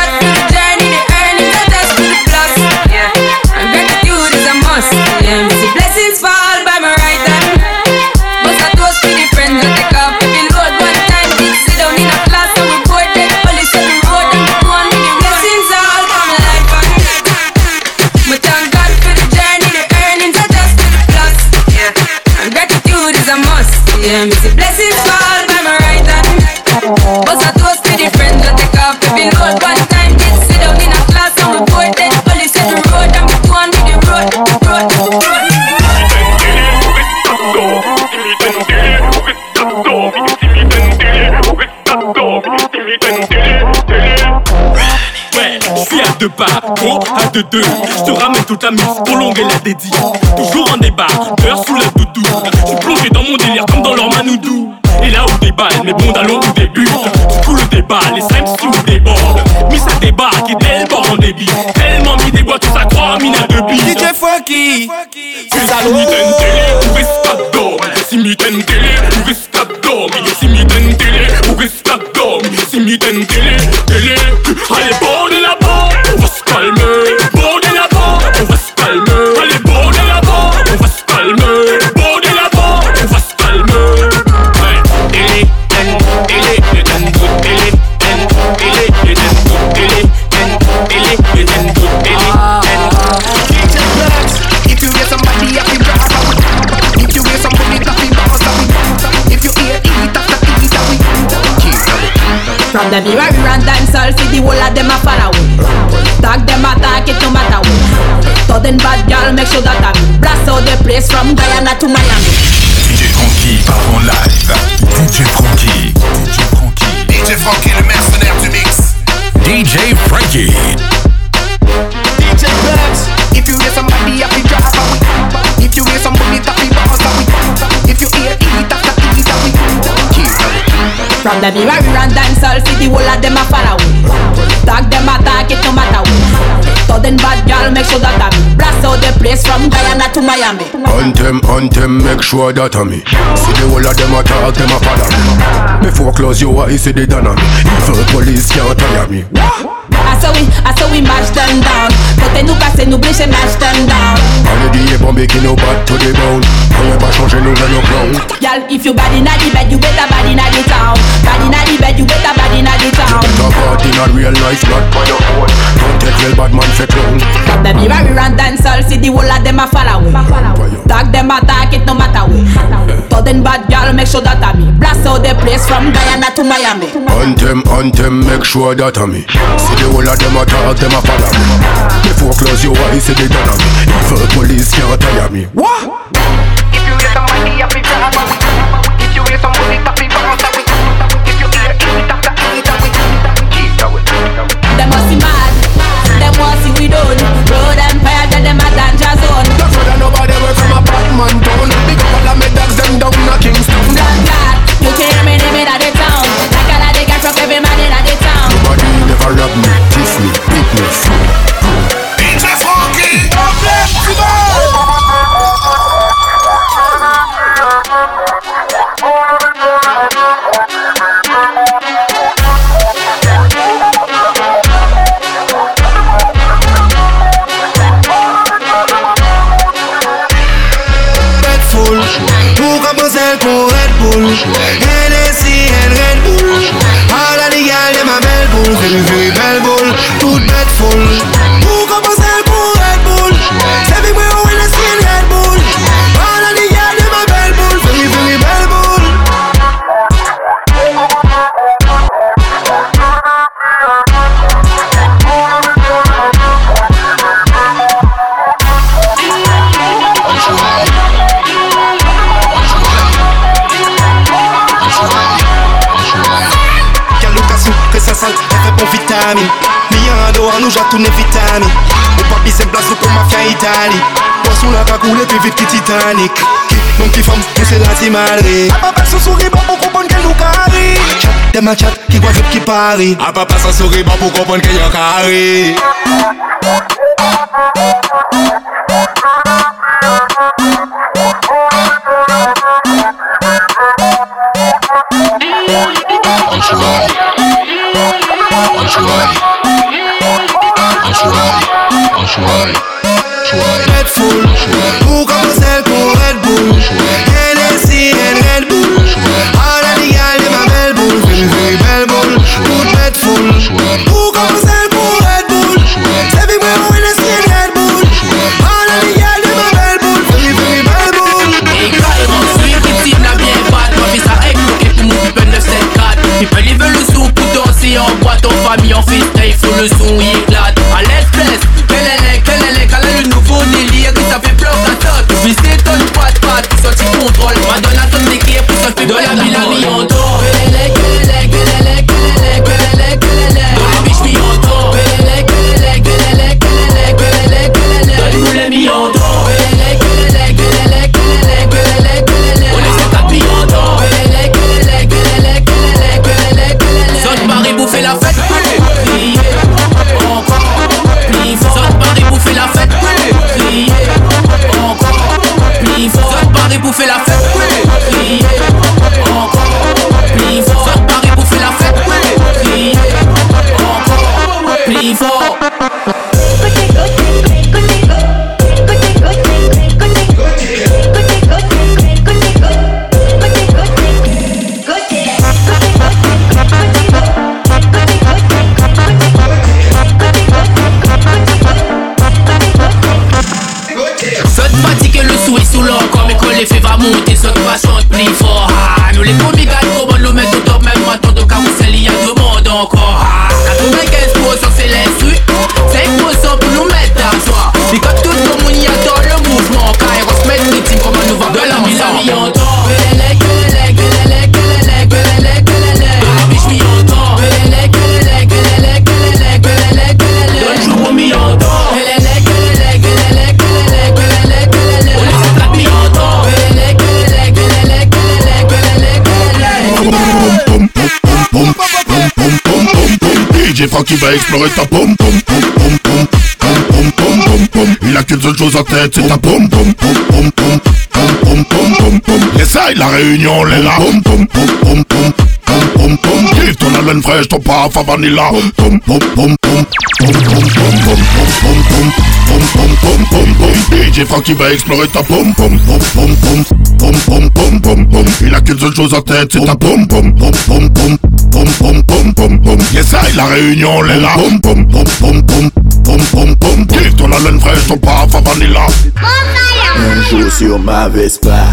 à deux. Je te ramène toute la mix pour longuer la dédie. Toujours en débat, cœur sous la doudou. Je suis plongé dans mon délire comme dans leur manoudou. Et là où des balles, mes bons d'allons ou des buts. Du coup le débat, les cinq sous débordent. Mais ça débat qui est tellement en débit. Tellement mis des boîtes, tout ça croit, mine à deux billes. DJ Funky ou riscador. Si mi tentele, ou riscador. Si mi tentele, ou riscador. Si mi tentele, télé. Allez, bon From the mirror we run dancehall, see the whole of them a follow we. Tag them attack it no matter what. Sudden bad girl make sure that I blast out the place from Guyana to Miami. DJ Franky part en live. DJ Franky. DJ Franky. DJ Franky, le mercenaire du mix. DJ Franky. DJ Bloods, if you hear somebody happy, drop a If you hear somebody happy, bounce a If you hear eat after eat a Keep From the mirror Guyana to Miami. Anthem, anthem, make sure that I me See the whole of them attack, them a follow me. Before close your eyes, see the done me. Evil police can't tire me I saw we, I saw we mash them down. Côté nous casser, nous blécher, mash them down. Allez dire bombé qui nous bat to the bone On va pas changer nous nos plans Girl, if you bad inna the bed, you better bad inna the town. Bad inna the bed, you better bad inna the town. Better party not real life, not by your phone Don't take real bad man for clown From the mirror we run dancehall, see the whole of them a follow we. Tag them attack it no matter what. Sudden bad girl make sure that I me blast out the place from Guyana to Miami. Anthem, anthem, make sure that I me See the whole of them attack, them a follow me Before close your eyes, see the done me. Evil police can't tire me. What? Toujwa toune vitani Ou papi se blas ou kon mafya Itali Pons moun akakou le pi vit ki Titanic. Moun ki fam pou se lati madri A ah, papa sou souri bon pou kompon ken nou kari Chat dem a chat ki gwa zip ki pari A ah, papa sou souri bon pou kompon ken yo kari quelele DJ Frankie va explorer ta pom pom pom pom pom pom pom pom pom Il a qu'une seule chose en tête, c'est ta pom pom pom pom pom pom pom pom pom pom Essaye la réunion, les là pom pom pom pom pom pom pom pom Kiffe ton haleine fraîche, ton parfum vanilla Pom pom pom pom DJ Frankie va explorer ta pom pom pom pom pom pom pom pom pom Il a qu'une seule chose en tête, c'est ta pom pom pom pom pom pom pom pom pom pom Essaye la réunion, les là pom pom pom pom pom pom pom pom Kiffe ton haleine fraîche, ton parfum vanilla Un jour sur ma Vespa,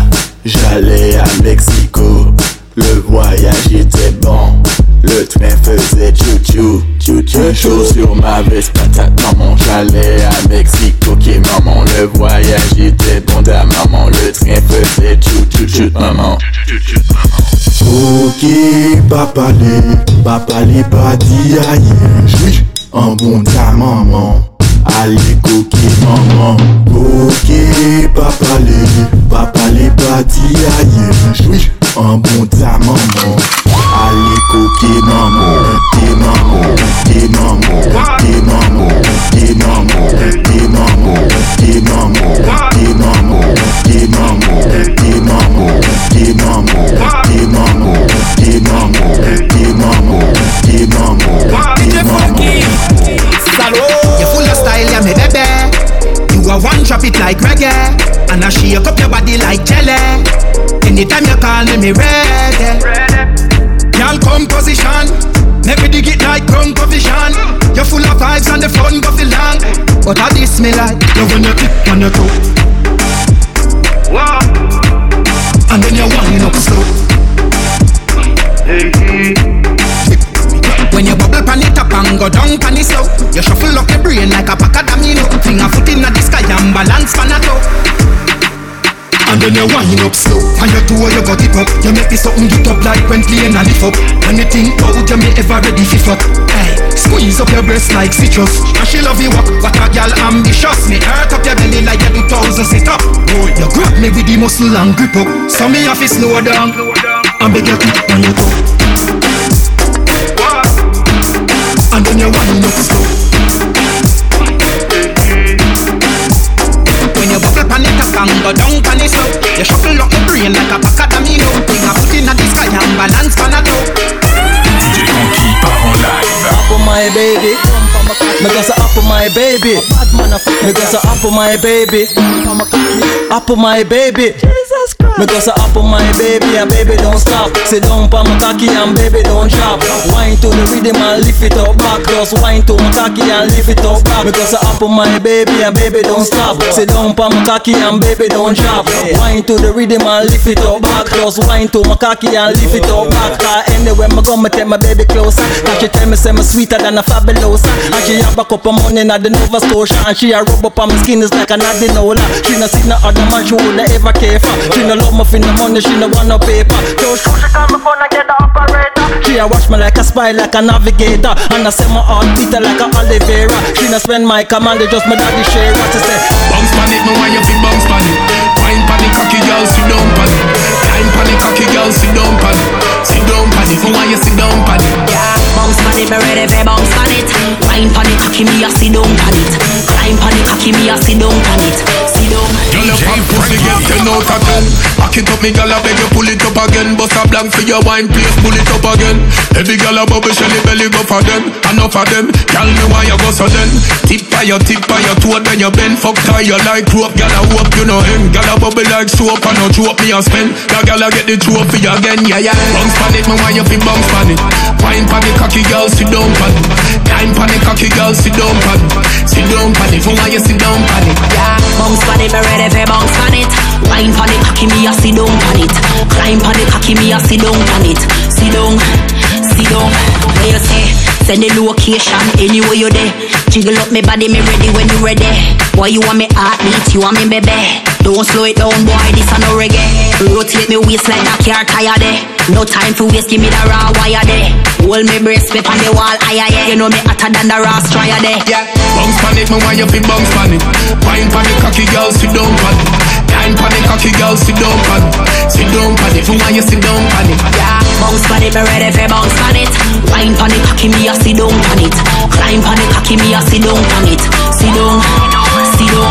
j'allais à Mexico. Le voyage était bon, le train faisait chou-chou, chou-chou. Jour sur ma Vespa, ta maman, j'allais à Mexico. Qui maman, le voyage était bon, ta maman, le train faisait chou-chou, maman. Ok, papa les, papa les pas dit aïe. J'suis un bon ta maman. Allez coquille maman Ok papa les Papa les pas dit aïe J'suis un bon ta maman T'es maman T'es maman T'es maman T'es maman T'es maman T'es maman T'es maman T'es maman T'es maman You full of style, yeah, me baby. You a one drop it like reggae, and I shake up your body like jelly. Anytime you call me, me ready. Girl, come position. Make me dig it like ground position. You're full of vibes and the fun go feel long. But I this me like you when you kick on your toe. Wow. And then you wind up slow. When you bubble pan it up and go down pan it slow You shuffle up your brain like a pack of domino Finger foot in the sky and balance pan a toe and then you wind up slow And your toe you got it up You make this something get up like when playing a lift up Anything out you may ever ready fi fuck squeeze up your breast like citrus. And she love you walk, what a girl ambitious. Me hurt up your belly like you do thousand sit up. Boy, you grab me with the muscle and grip up. So me have to slow down. And beg you to on your toe. And then you wind up slow. Pan it go down pan it slow You shuffle up your brain like a pack of domino Thing a foot inna the sky and balance pan a toe DJ live. Up on my baby. Me got a up on my baby. Me got a up on my baby. Up on my baby. Me got a up on my baby and baby don't stop. Sit down pa my cocky and baby don't drop. Wine to the rhythm and lift it up back. Just wine to my cocky and lift it up back. Me got a up on my baby and baby don't stop. Sit down pa my cocky and baby don't drop. Wine to the rhythm and lift it up back. Just wine to my cocky and lift it up back. Cause anywhere me go, me take my baby closer. Cause she tell me say me sweeter than a fabulosa. And she have back up her money at the Nova Scotia. And she a rub up on my skin is like an adenola. She no see no other man she woulda ever care for. She no love me for no money, she no want no paper. So she she call me phone and get the operator. She a watch me like a spy, like a navigator. And I say my heart beat like a Oliveira. She no spend my command, they just my daddy share. What to say? Bounce pan it, me want you fi bounce pan it. Wine pan it, cocky girl, sit down pan it. Climb pan it, cocky girl, sit down pan it. Sit down pan it, me want you sit down pan it. Yeah, bounce pan it, me ready for bounce pan it. Wine pan it, cocky me a sit down pan it. Climb pan it, cocky me a sit down pan it. Sit down. Girl, your fat pussy get ten out of ten. Back it up, me girl, I beg you pull it up again. Bust a blank for your wine, please pull it up again. Every girl a bubble, shelly belly go for them. Enough of them, girl, me why you go so then. Tip by your tip by your toe, then you bend. Fuck tie you like rope, girl, I hope you know him. Girl, a bubble like soap, and no joke me a spend. That girl, I get the trophy again, yeah yeah. Bounce pan it, me why you fi bounce pan it. Wine pan it, cocky girl, sit down pan it. Climb pan it, cocky girl, sit down pan it. Sit down pan me why you sit down pan it. Yeah, bounce pan it, me ready for bounce pan it. Wine pan it, cocky me a sit down pan it. Climb pan it, cocky me a sit down pan it. Sit down, sit down. Where you say? Send the location anywhere you there. Jiggle up me body, me ready when you ready. Boy, you want me heartbeat, you want me baby. Don't slow it down, boy, this a no reggae. Rotate me waist like that car tire there. No time for waste, give me the raw wire there. Hold me brace, whip on the wall, higher yeah. You know me hotter than the raw strier there. Yeah, bounce pan it, me want you fi bounce pan it. Wine pan it, cocky girl, sit down pan it. Climb pan it, cocky girl, sit down pan it. Sit down pan it, me want you sit down pan it. Yeah, bounce pan it, me ready for bounce pan it. Wine pan it, cocky me a sit down pan it. Climb pan it, cocky me a sit down pan it. Sit down, sit down.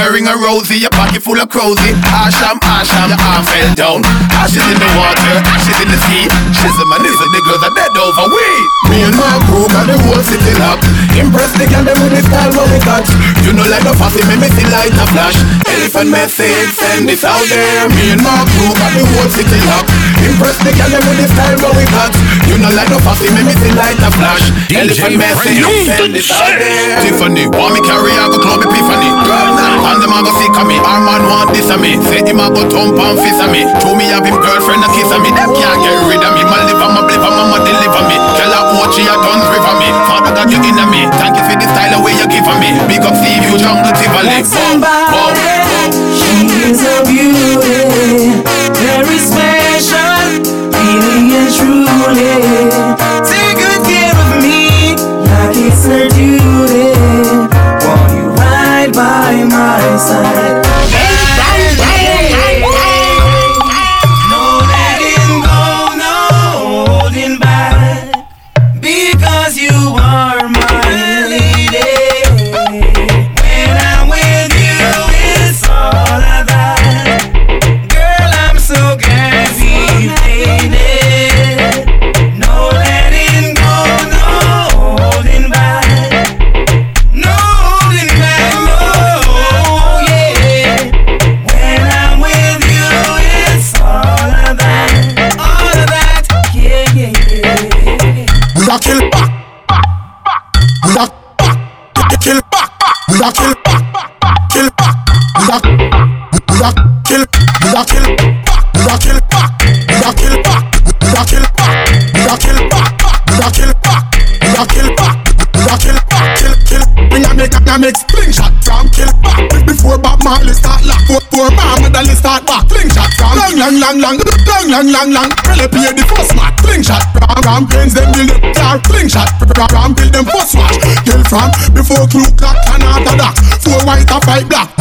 Ring a ring a rosy, your pocket full of crosy. Asham, asham, your arm fell down. Ashes in the water, ashes in the sea. Shizzle and nizzle, the girls are dead over we. Me and my crew got the whole city locked. Impress the girl them with the style what we got. You know like a fussy, make me see light a flash. Elephant message, send this out there. Me and my crew got the whole city locked. Impress the girl them with the style what we got. You know like a fussy, make me see light a flash. Elephant message, send this out there. Tiffany, want me carry out the club epiphany. Girl now, and them a go sick of me. Our man want this of me. Say him a go thump and fist of me. Show me have him girlfriend a kiss of me. Them can't get rid of me. My liver, my bliver, mama deliver me. Tell her what she a done river me. Father got you in me. Thank you for the style of way you give me. Big up Steve, you jungle Tivoli. Whoa, whoa, She is a beauty, long, long, long, long, long, long. Really play the first match. Fling shot from from brains them build up car. Fling shot from from build them first watch. Kill from before crew clock and after that. Four white or five black.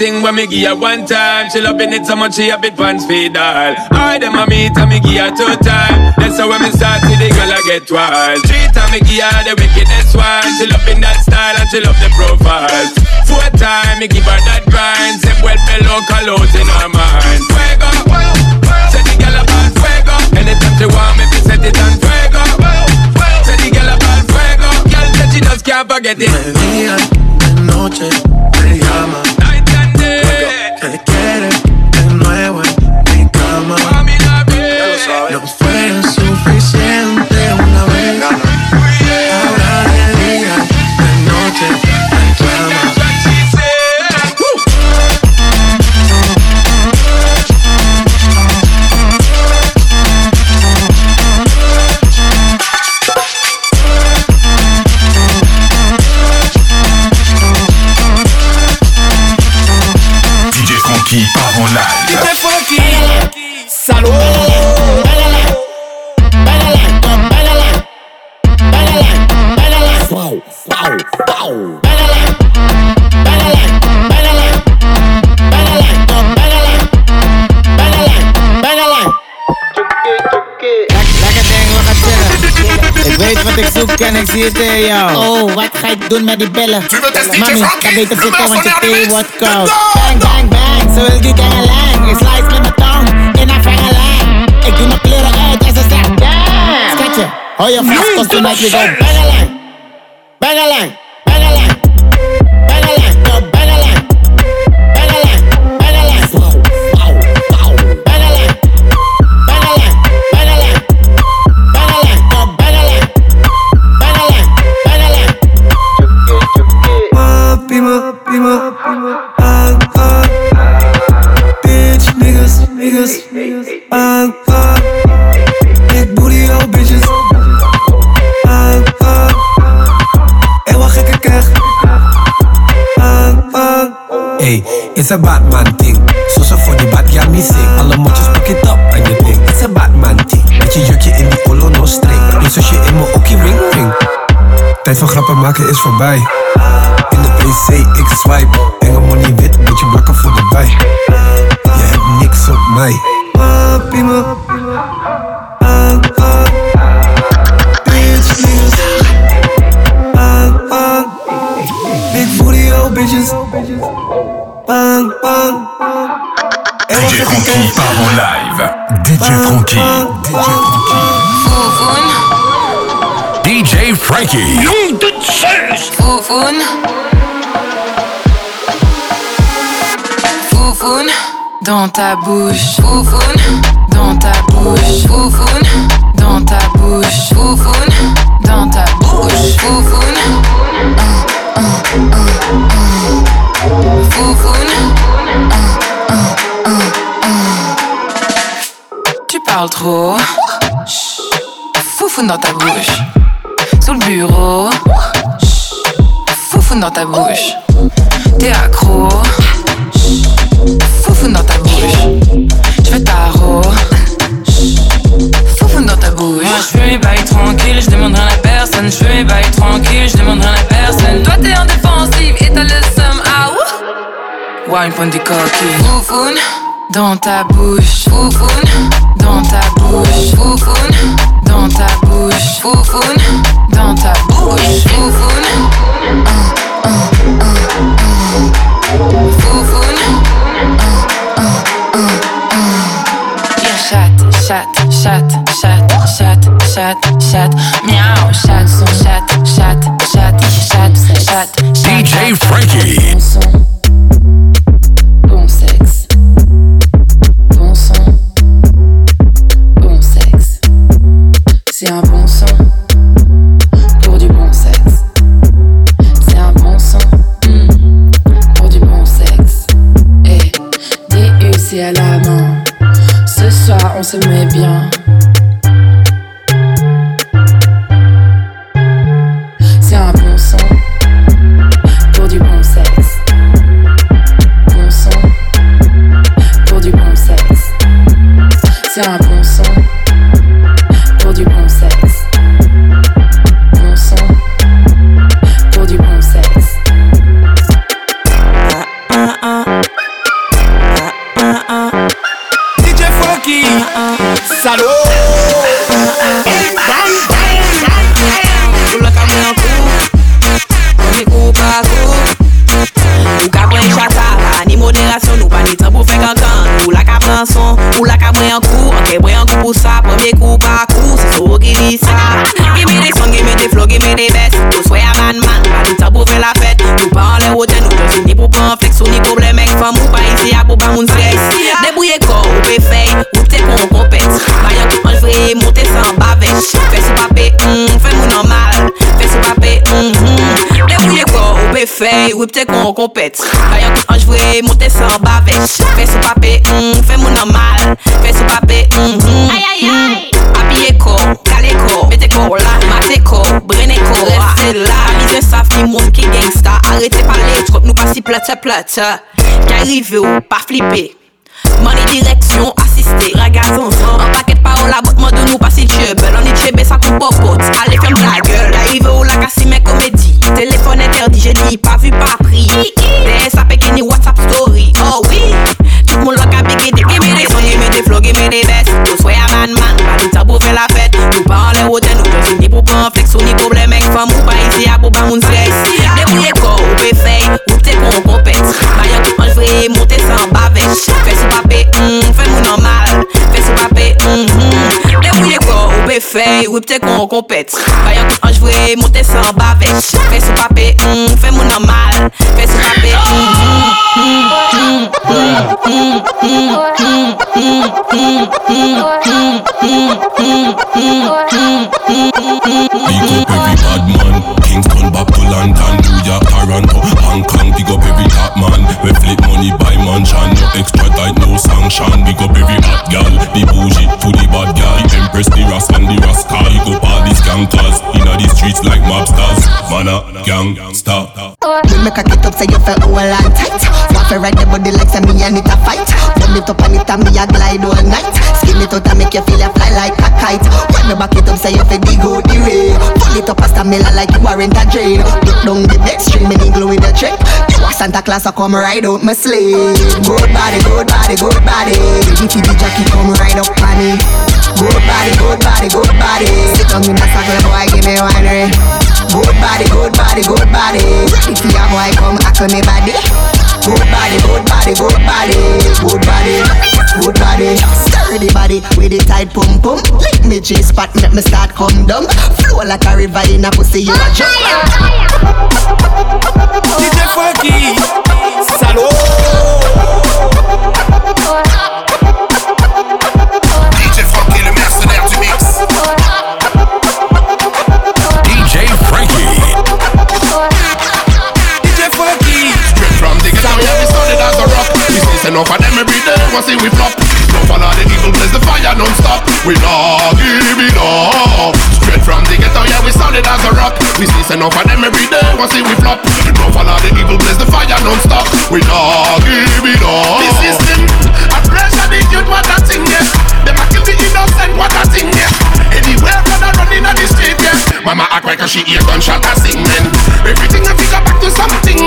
Thing when me give her one time. She loving it so much she a bit pants feed all. I them a meet and me give her two time. That's how when me start see the girl I get wild. Three time me give her the wickedest one. She loving that style and she love the profile. Four time me give her that grind. Say well below out in her mind. Fuego, set the girl on fuego. Anytime she want me, me set it on fuego. Set the girl on fuego. Girl said she just can't forget it. De día, de noche me llama. Zoek en ik zie het in jou. Oh, wat ga je doen met die billen? Mami, kan beter voeten, want je thee wordt koud. Bang, bang, bang, zo wil die dingen lang. Ik slice met mijn tong in haar vengelijn. Ik doe mijn kleren uit en ze zegt damn. Schatje, hou je vast, cause tonight we go bangalang. Bangalang, bangalang. It's a Batman thing. So so the bad girl me sing. Alle motjes pick it up and you think it's a Batman thing. Met je jurkje in die polo no string. Je zusje in mijn okkie ring ring. Tijd van grappen maken is voorbij. In de PC ik swipe. Enge money wit, moet je blakken voor de bij. Je hebt niks op mij. Pima, ah, ah. DJ Frankie part en live. DJ Frankie. DJ Frankie. DJ Frankie. Fufun. Fufun. Dans ta bouche. Fufun. Dans ta bouche. Fufun. Dans ta bouche. Fufun. Dans ta bouche. Fufun. Uh, Tu parles trop. Foufoune dans ta bouche. Sous le bureau. Foufoune dans ta bouche. T'es accro. Wine point du coquille. Foufoune dans ta bouche. Foufoune dans ta bouche. Foufoune dans ta bouche. Foufoune dans ta bouche. Foufoune. Uh. Foufoune. Uh, uh, uh. Yeah, chat, chat, chat, chat, chat, chat, chat, miaou, chat, chat, chat, chat, chat, chat, DJ Frankie. Plate plate. Qu'arrive ou pas flipper. Money direction assisté, ragazon Un paquet de paroles à bout de nous pas si belle On est chébé ça coupe popote, allez ferme la gueule. Arrive où la casse mes comédie. Téléphone interdit, j'ai dit pas vu pas wip te kon kompet Bayan kout anj vwe, monte san bavesh Fè sou pape, mm, fè moun an mal Fè sou pape, mm, mm, mm Big up every bad man Kingston, Babylon, Dan We flip money by mansion No extra tight, no sanction Big up every hot gal The bougie to the bad guy The empress, the ras and the rascal Big up all these gangsters Inna the streets like mobsters Man a gangster You make a get up, say you feel all and tight. To ride the body like say me and it a fight. Pull it up and it and me a glide all night. Skin it out and make you feel you fly like a kite. When me back it up, say you feel dig out the rain. Pull it up and stamina like you are in a drain. Look down the next string, me glue with the trick. You Santa Claus, I come ride out my sleigh. Good body, good body, good body. Baby, TV jockey come ride up on me. Good body, good body, good body. Sit down in a circle, boy, give me winery. Good body, good body, good body. Ready for your boy, come act on me body. Good body, good body, good body, good body, good body. Sturdy body with the tight pum pum. Lick me G spot, make me start come down. Flow like a river in a pussy, you a jump. DJ Franky, salaud. Enough of them every day. Want see we flop. No follow the evil, blaze the fire non-stop. We not give it up. Straight from the ghetto, yeah, we solid as a rock. We see enough of them every day. Want see we flop. No follow the evil, blaze the fire non-stop. We not give it up. The system, I pressure the youth, what a thing, yeah. Them a kill the innocent, what a thing, yeah. Brother, the street, yeah. Mama act like she hear gunshot a sing man. Everything I up back to something.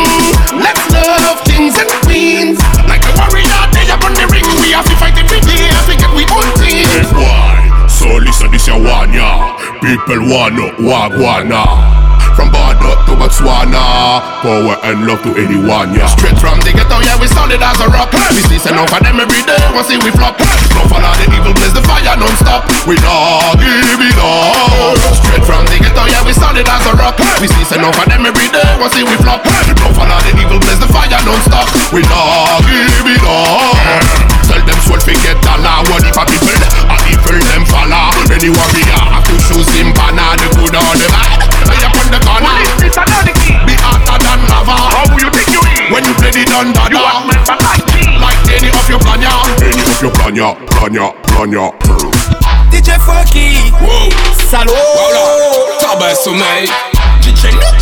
Let's love kings and queens. Like a warrior, they up on the ring. We have to fight every day, to get we own things. Why? So listen, this your one, yeah. People wanna wagwana. From Bordeaux to Botswana. Power and love to anyone, yeah. Straight from the ghetto, yeah, we solid as a rock. We see enough of them every day, want see we flop. No follow the evil, blaze the fire non-stop. We give it up. Straight from the ghetto, yeah, we solid as a rock. We see enough of them every day, want see we flop. No follow the evil, blaze the fire non-stop. We give it up. Tell them soul forget dollar What if a people, a people them follow. Any warrior, to choose him banner The good or the bad The corner. This is another key. Be hotter than lava. How you think you is? When you play the dundada You are member like me Like any of your plan, yeah. Any of your plan, yeah. Plan, yeah, plan, yeah. DJ Funky. Wow Salaud Voilà Travail sommeil. DJ Nux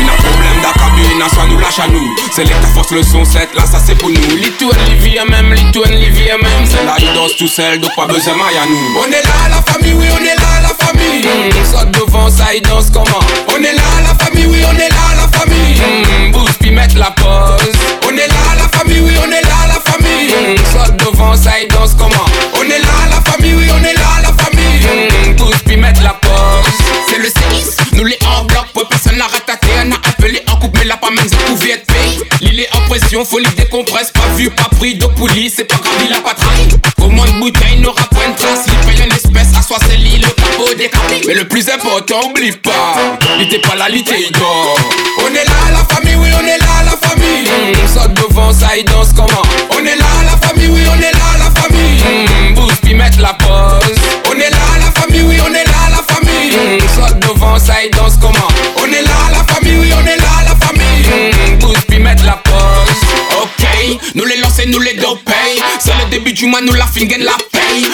Une a problème da cabine, soit nous lâche à nous. C'est l'état force le son 7, là ça c'est pour nous. Litou and Livy même, Litou and Livy même. C'est là il danse tout seul, donc pas besoin maille à nous. On est là la famille, oui on est là famille. Mmh, Saute devant ça, il danse comment On est là la famille, oui on est là la famille. Mmh, Boost puis mettre la pause. On est là la famille, oui on est là la famille. Mmh, Saute devant ça, il danse comment On est là la famille, oui on est là la famille. Mmh, Boost puis mettre la pause. C'est le séisme, nous les en bloc, pour personne n'a rattaqué On a appelé. En couple, mais là pas même ça pouvait être payé Il est en pression, folie décompresse, pas vu, pas pris de poulie C'est pas grave, il a pas trahi. Commande bouteille, n'aura point de trace. Il paye une espèce, à soi c'est lit, Mais le plus important, oublie pas Il pas là, il On est là la famille, oui on est là la famille. Saute devant ça, il danse comment? On est là la famille, oui on est là la famille. Mmh, Boost puis mettre la pause. On est là la famille, oui on est là la famille. Mmh, Saute devant ça, il danse comment? On est là la famille, oui on est là la famille. Mmh, Boost puis mettre la pause. Ok, nous les lancer, nous les doper. C'est le début du mois, nous la fingaine la paye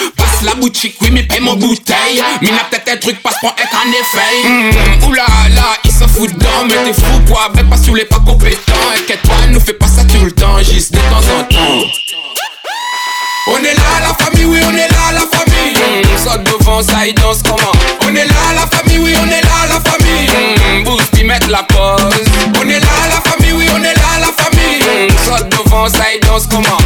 La boutique, oui mais paye mon bouteille. Mina peut-être un truc, passe pour être en effet. Mmh, Oula là, ils s'en foutent dedans Mais t'es fou quoi, vais pas sous les pas compétents. Inquiète pas, nous fais pas ça tout le temps Juste de temps en temps. On est là la famille, oui on est là la famille. Mmh, Saute devant ça, il danse comment? On est là la famille, oui on est là la famille. Mmh, Boost, mettre la pause. On est là la famille, oui on est là la famille. Mmh, Saute devant ça, il danse comment?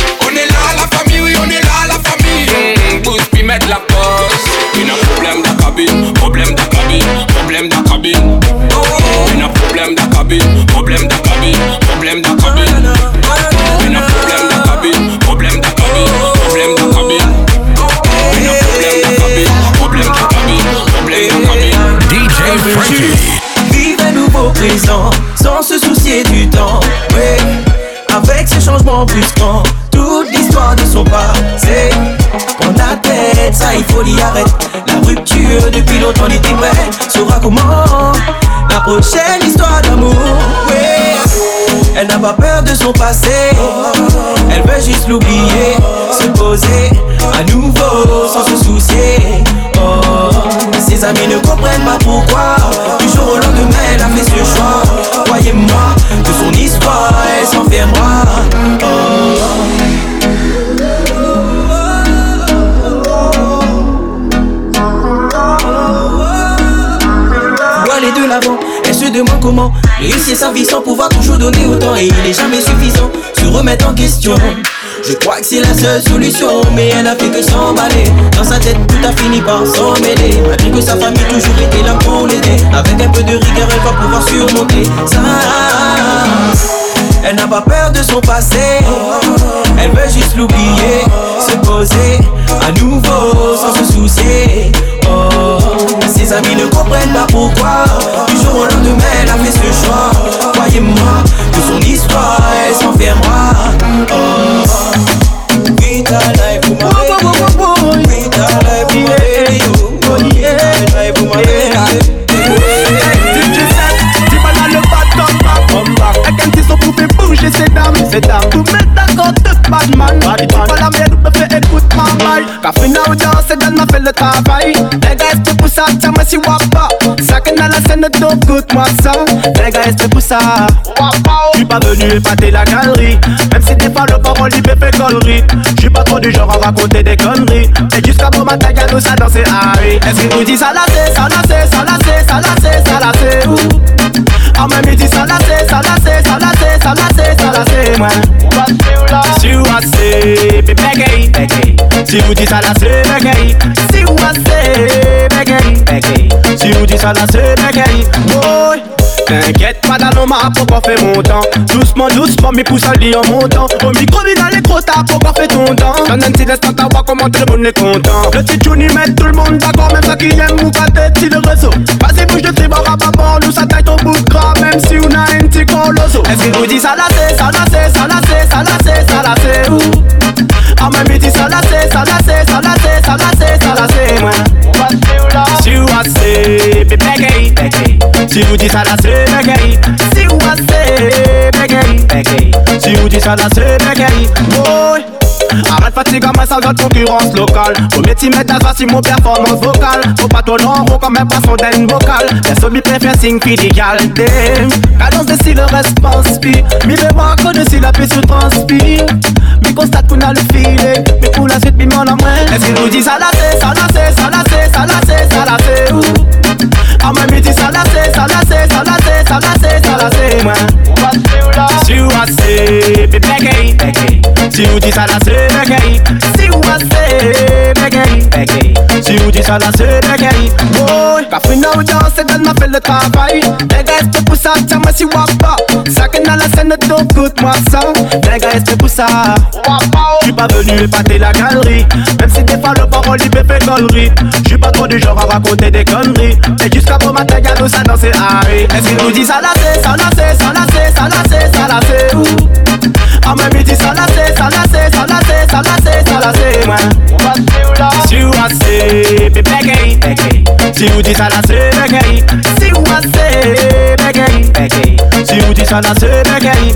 N'a pas peur de son passé Elle veut juste l'oublier Se poser à nouveau sans se soucier oh. Ses amis ne comprennent pas pourquoi Du jour au lendemain elle a fait ce choix Croyez-moi que son histoire elle s'enfermera oh. aller de l'avant Elle demande comment réussir sa vie sans pouvoir toujours donner autant Et il est jamais suffisant, se remettre en question je crois que c'est la seule solution, mais elle a fait que s'emballer. Dans sa tête, tout a fini par s'emmêler. Malgré que sa famille toujours était là pour l'aider. Avec un peu de rigueur, elle va pouvoir surmonter ça. Elle n'a pas peur de son passé. Elle veut juste l'oublier, se poser à nouveau sans se soucier. Oh, ses amis ne comprennent pas pourquoi. Du jour au lendemain, elle a fait ce choix. Croyez-moi que son histoire, elle s'enfermera. Oh, Vita life for my baby. Vita life for my baby. Oh yeah, life for my baby. bouger ses dames, ses dames Tout mettre d'accord, pas la merde, bail Café now c'est dans ma fait le travail Les gars, est pour ça, tiens moi si wapa Ça que dans la scène, donc écoute-moi ça Les gars, est pour ça J'suis pas venu épater la galerie Même si des fois le parole me fait connerie J'suis pas trop du genre à raconter des conneries Et jusqu'à bon matin, y'a nous ça danser Harry Est-ce qu'il nous dit ça là c'est, ça là c'est, ça là c'est, ça là c'est, ça là c'est où Ah même il dit ça là c'est, ça là c'est, ça là c'est, ça là c'est, ça là c'est moi Si assez, bégay Si vous dites ça là c'est bégay Si vous assez, bégay, bégay Si vous dites ça là c'est bégay Boy T'inquiète pas dans nos maps, pourquoi fait mon temps. Doucement, doucement, mes pouces à lit en montant. Au micro, il dans les quotas, pourquoi fait ton temps. T'en un petit instant, t'as voir comment tout le monde est content. Le petit il met tout le monde d'accord, même ça qui aime ou pas tête, si le réseau. Vas-y, bouge de tes barres à bord, nous ça taille ton bout de gras Même si on a un petit colosso. Est-ce qu'il vous dit ça là c'est, ça là c'est, ça là c'est, ça là c'est, ça là c'est où? C'est, ça là c'est, ça là c'est moi Si vous assez, bébé gay, gay Si ça là c'est bégay Si vous assez, bégay, bégay Si ça là c'est bégay Boy Arrête fatigue à ma salle de concurrence locale Au métier mettre à si mon performance vocale Faut pas ton long comme un poisson d'un vocal Les hommes préfèrent signe filial Cadence de si le response Mi mémoire que de si la paix se transpire Mi constate qu'on a le feeling Mi pour la suite mi m'en a moins Est-ce qu'il nous dit ça là c'est, ça là c'est, ça là c'est, ça là c'est, ça là c'est où Ah mais mi dit ça là c'est, ça là c'est, ça là c'est, ça là c'est, ça là c'est moi Si vous assez, bébé gay, gay si ou di sa la se begeri Si ou a se begeri Si ou di sa la se begeri ka fwi nou jan se dan na fe le travay este pou sa, si wapa nan la ne ton kout mwa sa este pou sa, wapa J'suis pas venu épater la galerie. Même si des fois le parole il fait connerie J'suis pas trop du genre à raconter des conneries. Et jusqu'à bon matin y'a nous ça Harry Est-ce qu'il la c'est, ça la c'est, ça la c'est, ça la c'est, ça la c'est Même il dit ça là c'est, ça là c'est, ça là c'est, ça là c'est, ça là c'est moi Si vous assez, bébé gay, bégay Si vous dit ça là c'est bégay Si vous assez, bégay, bégay Si vous dit ça là c'est bégay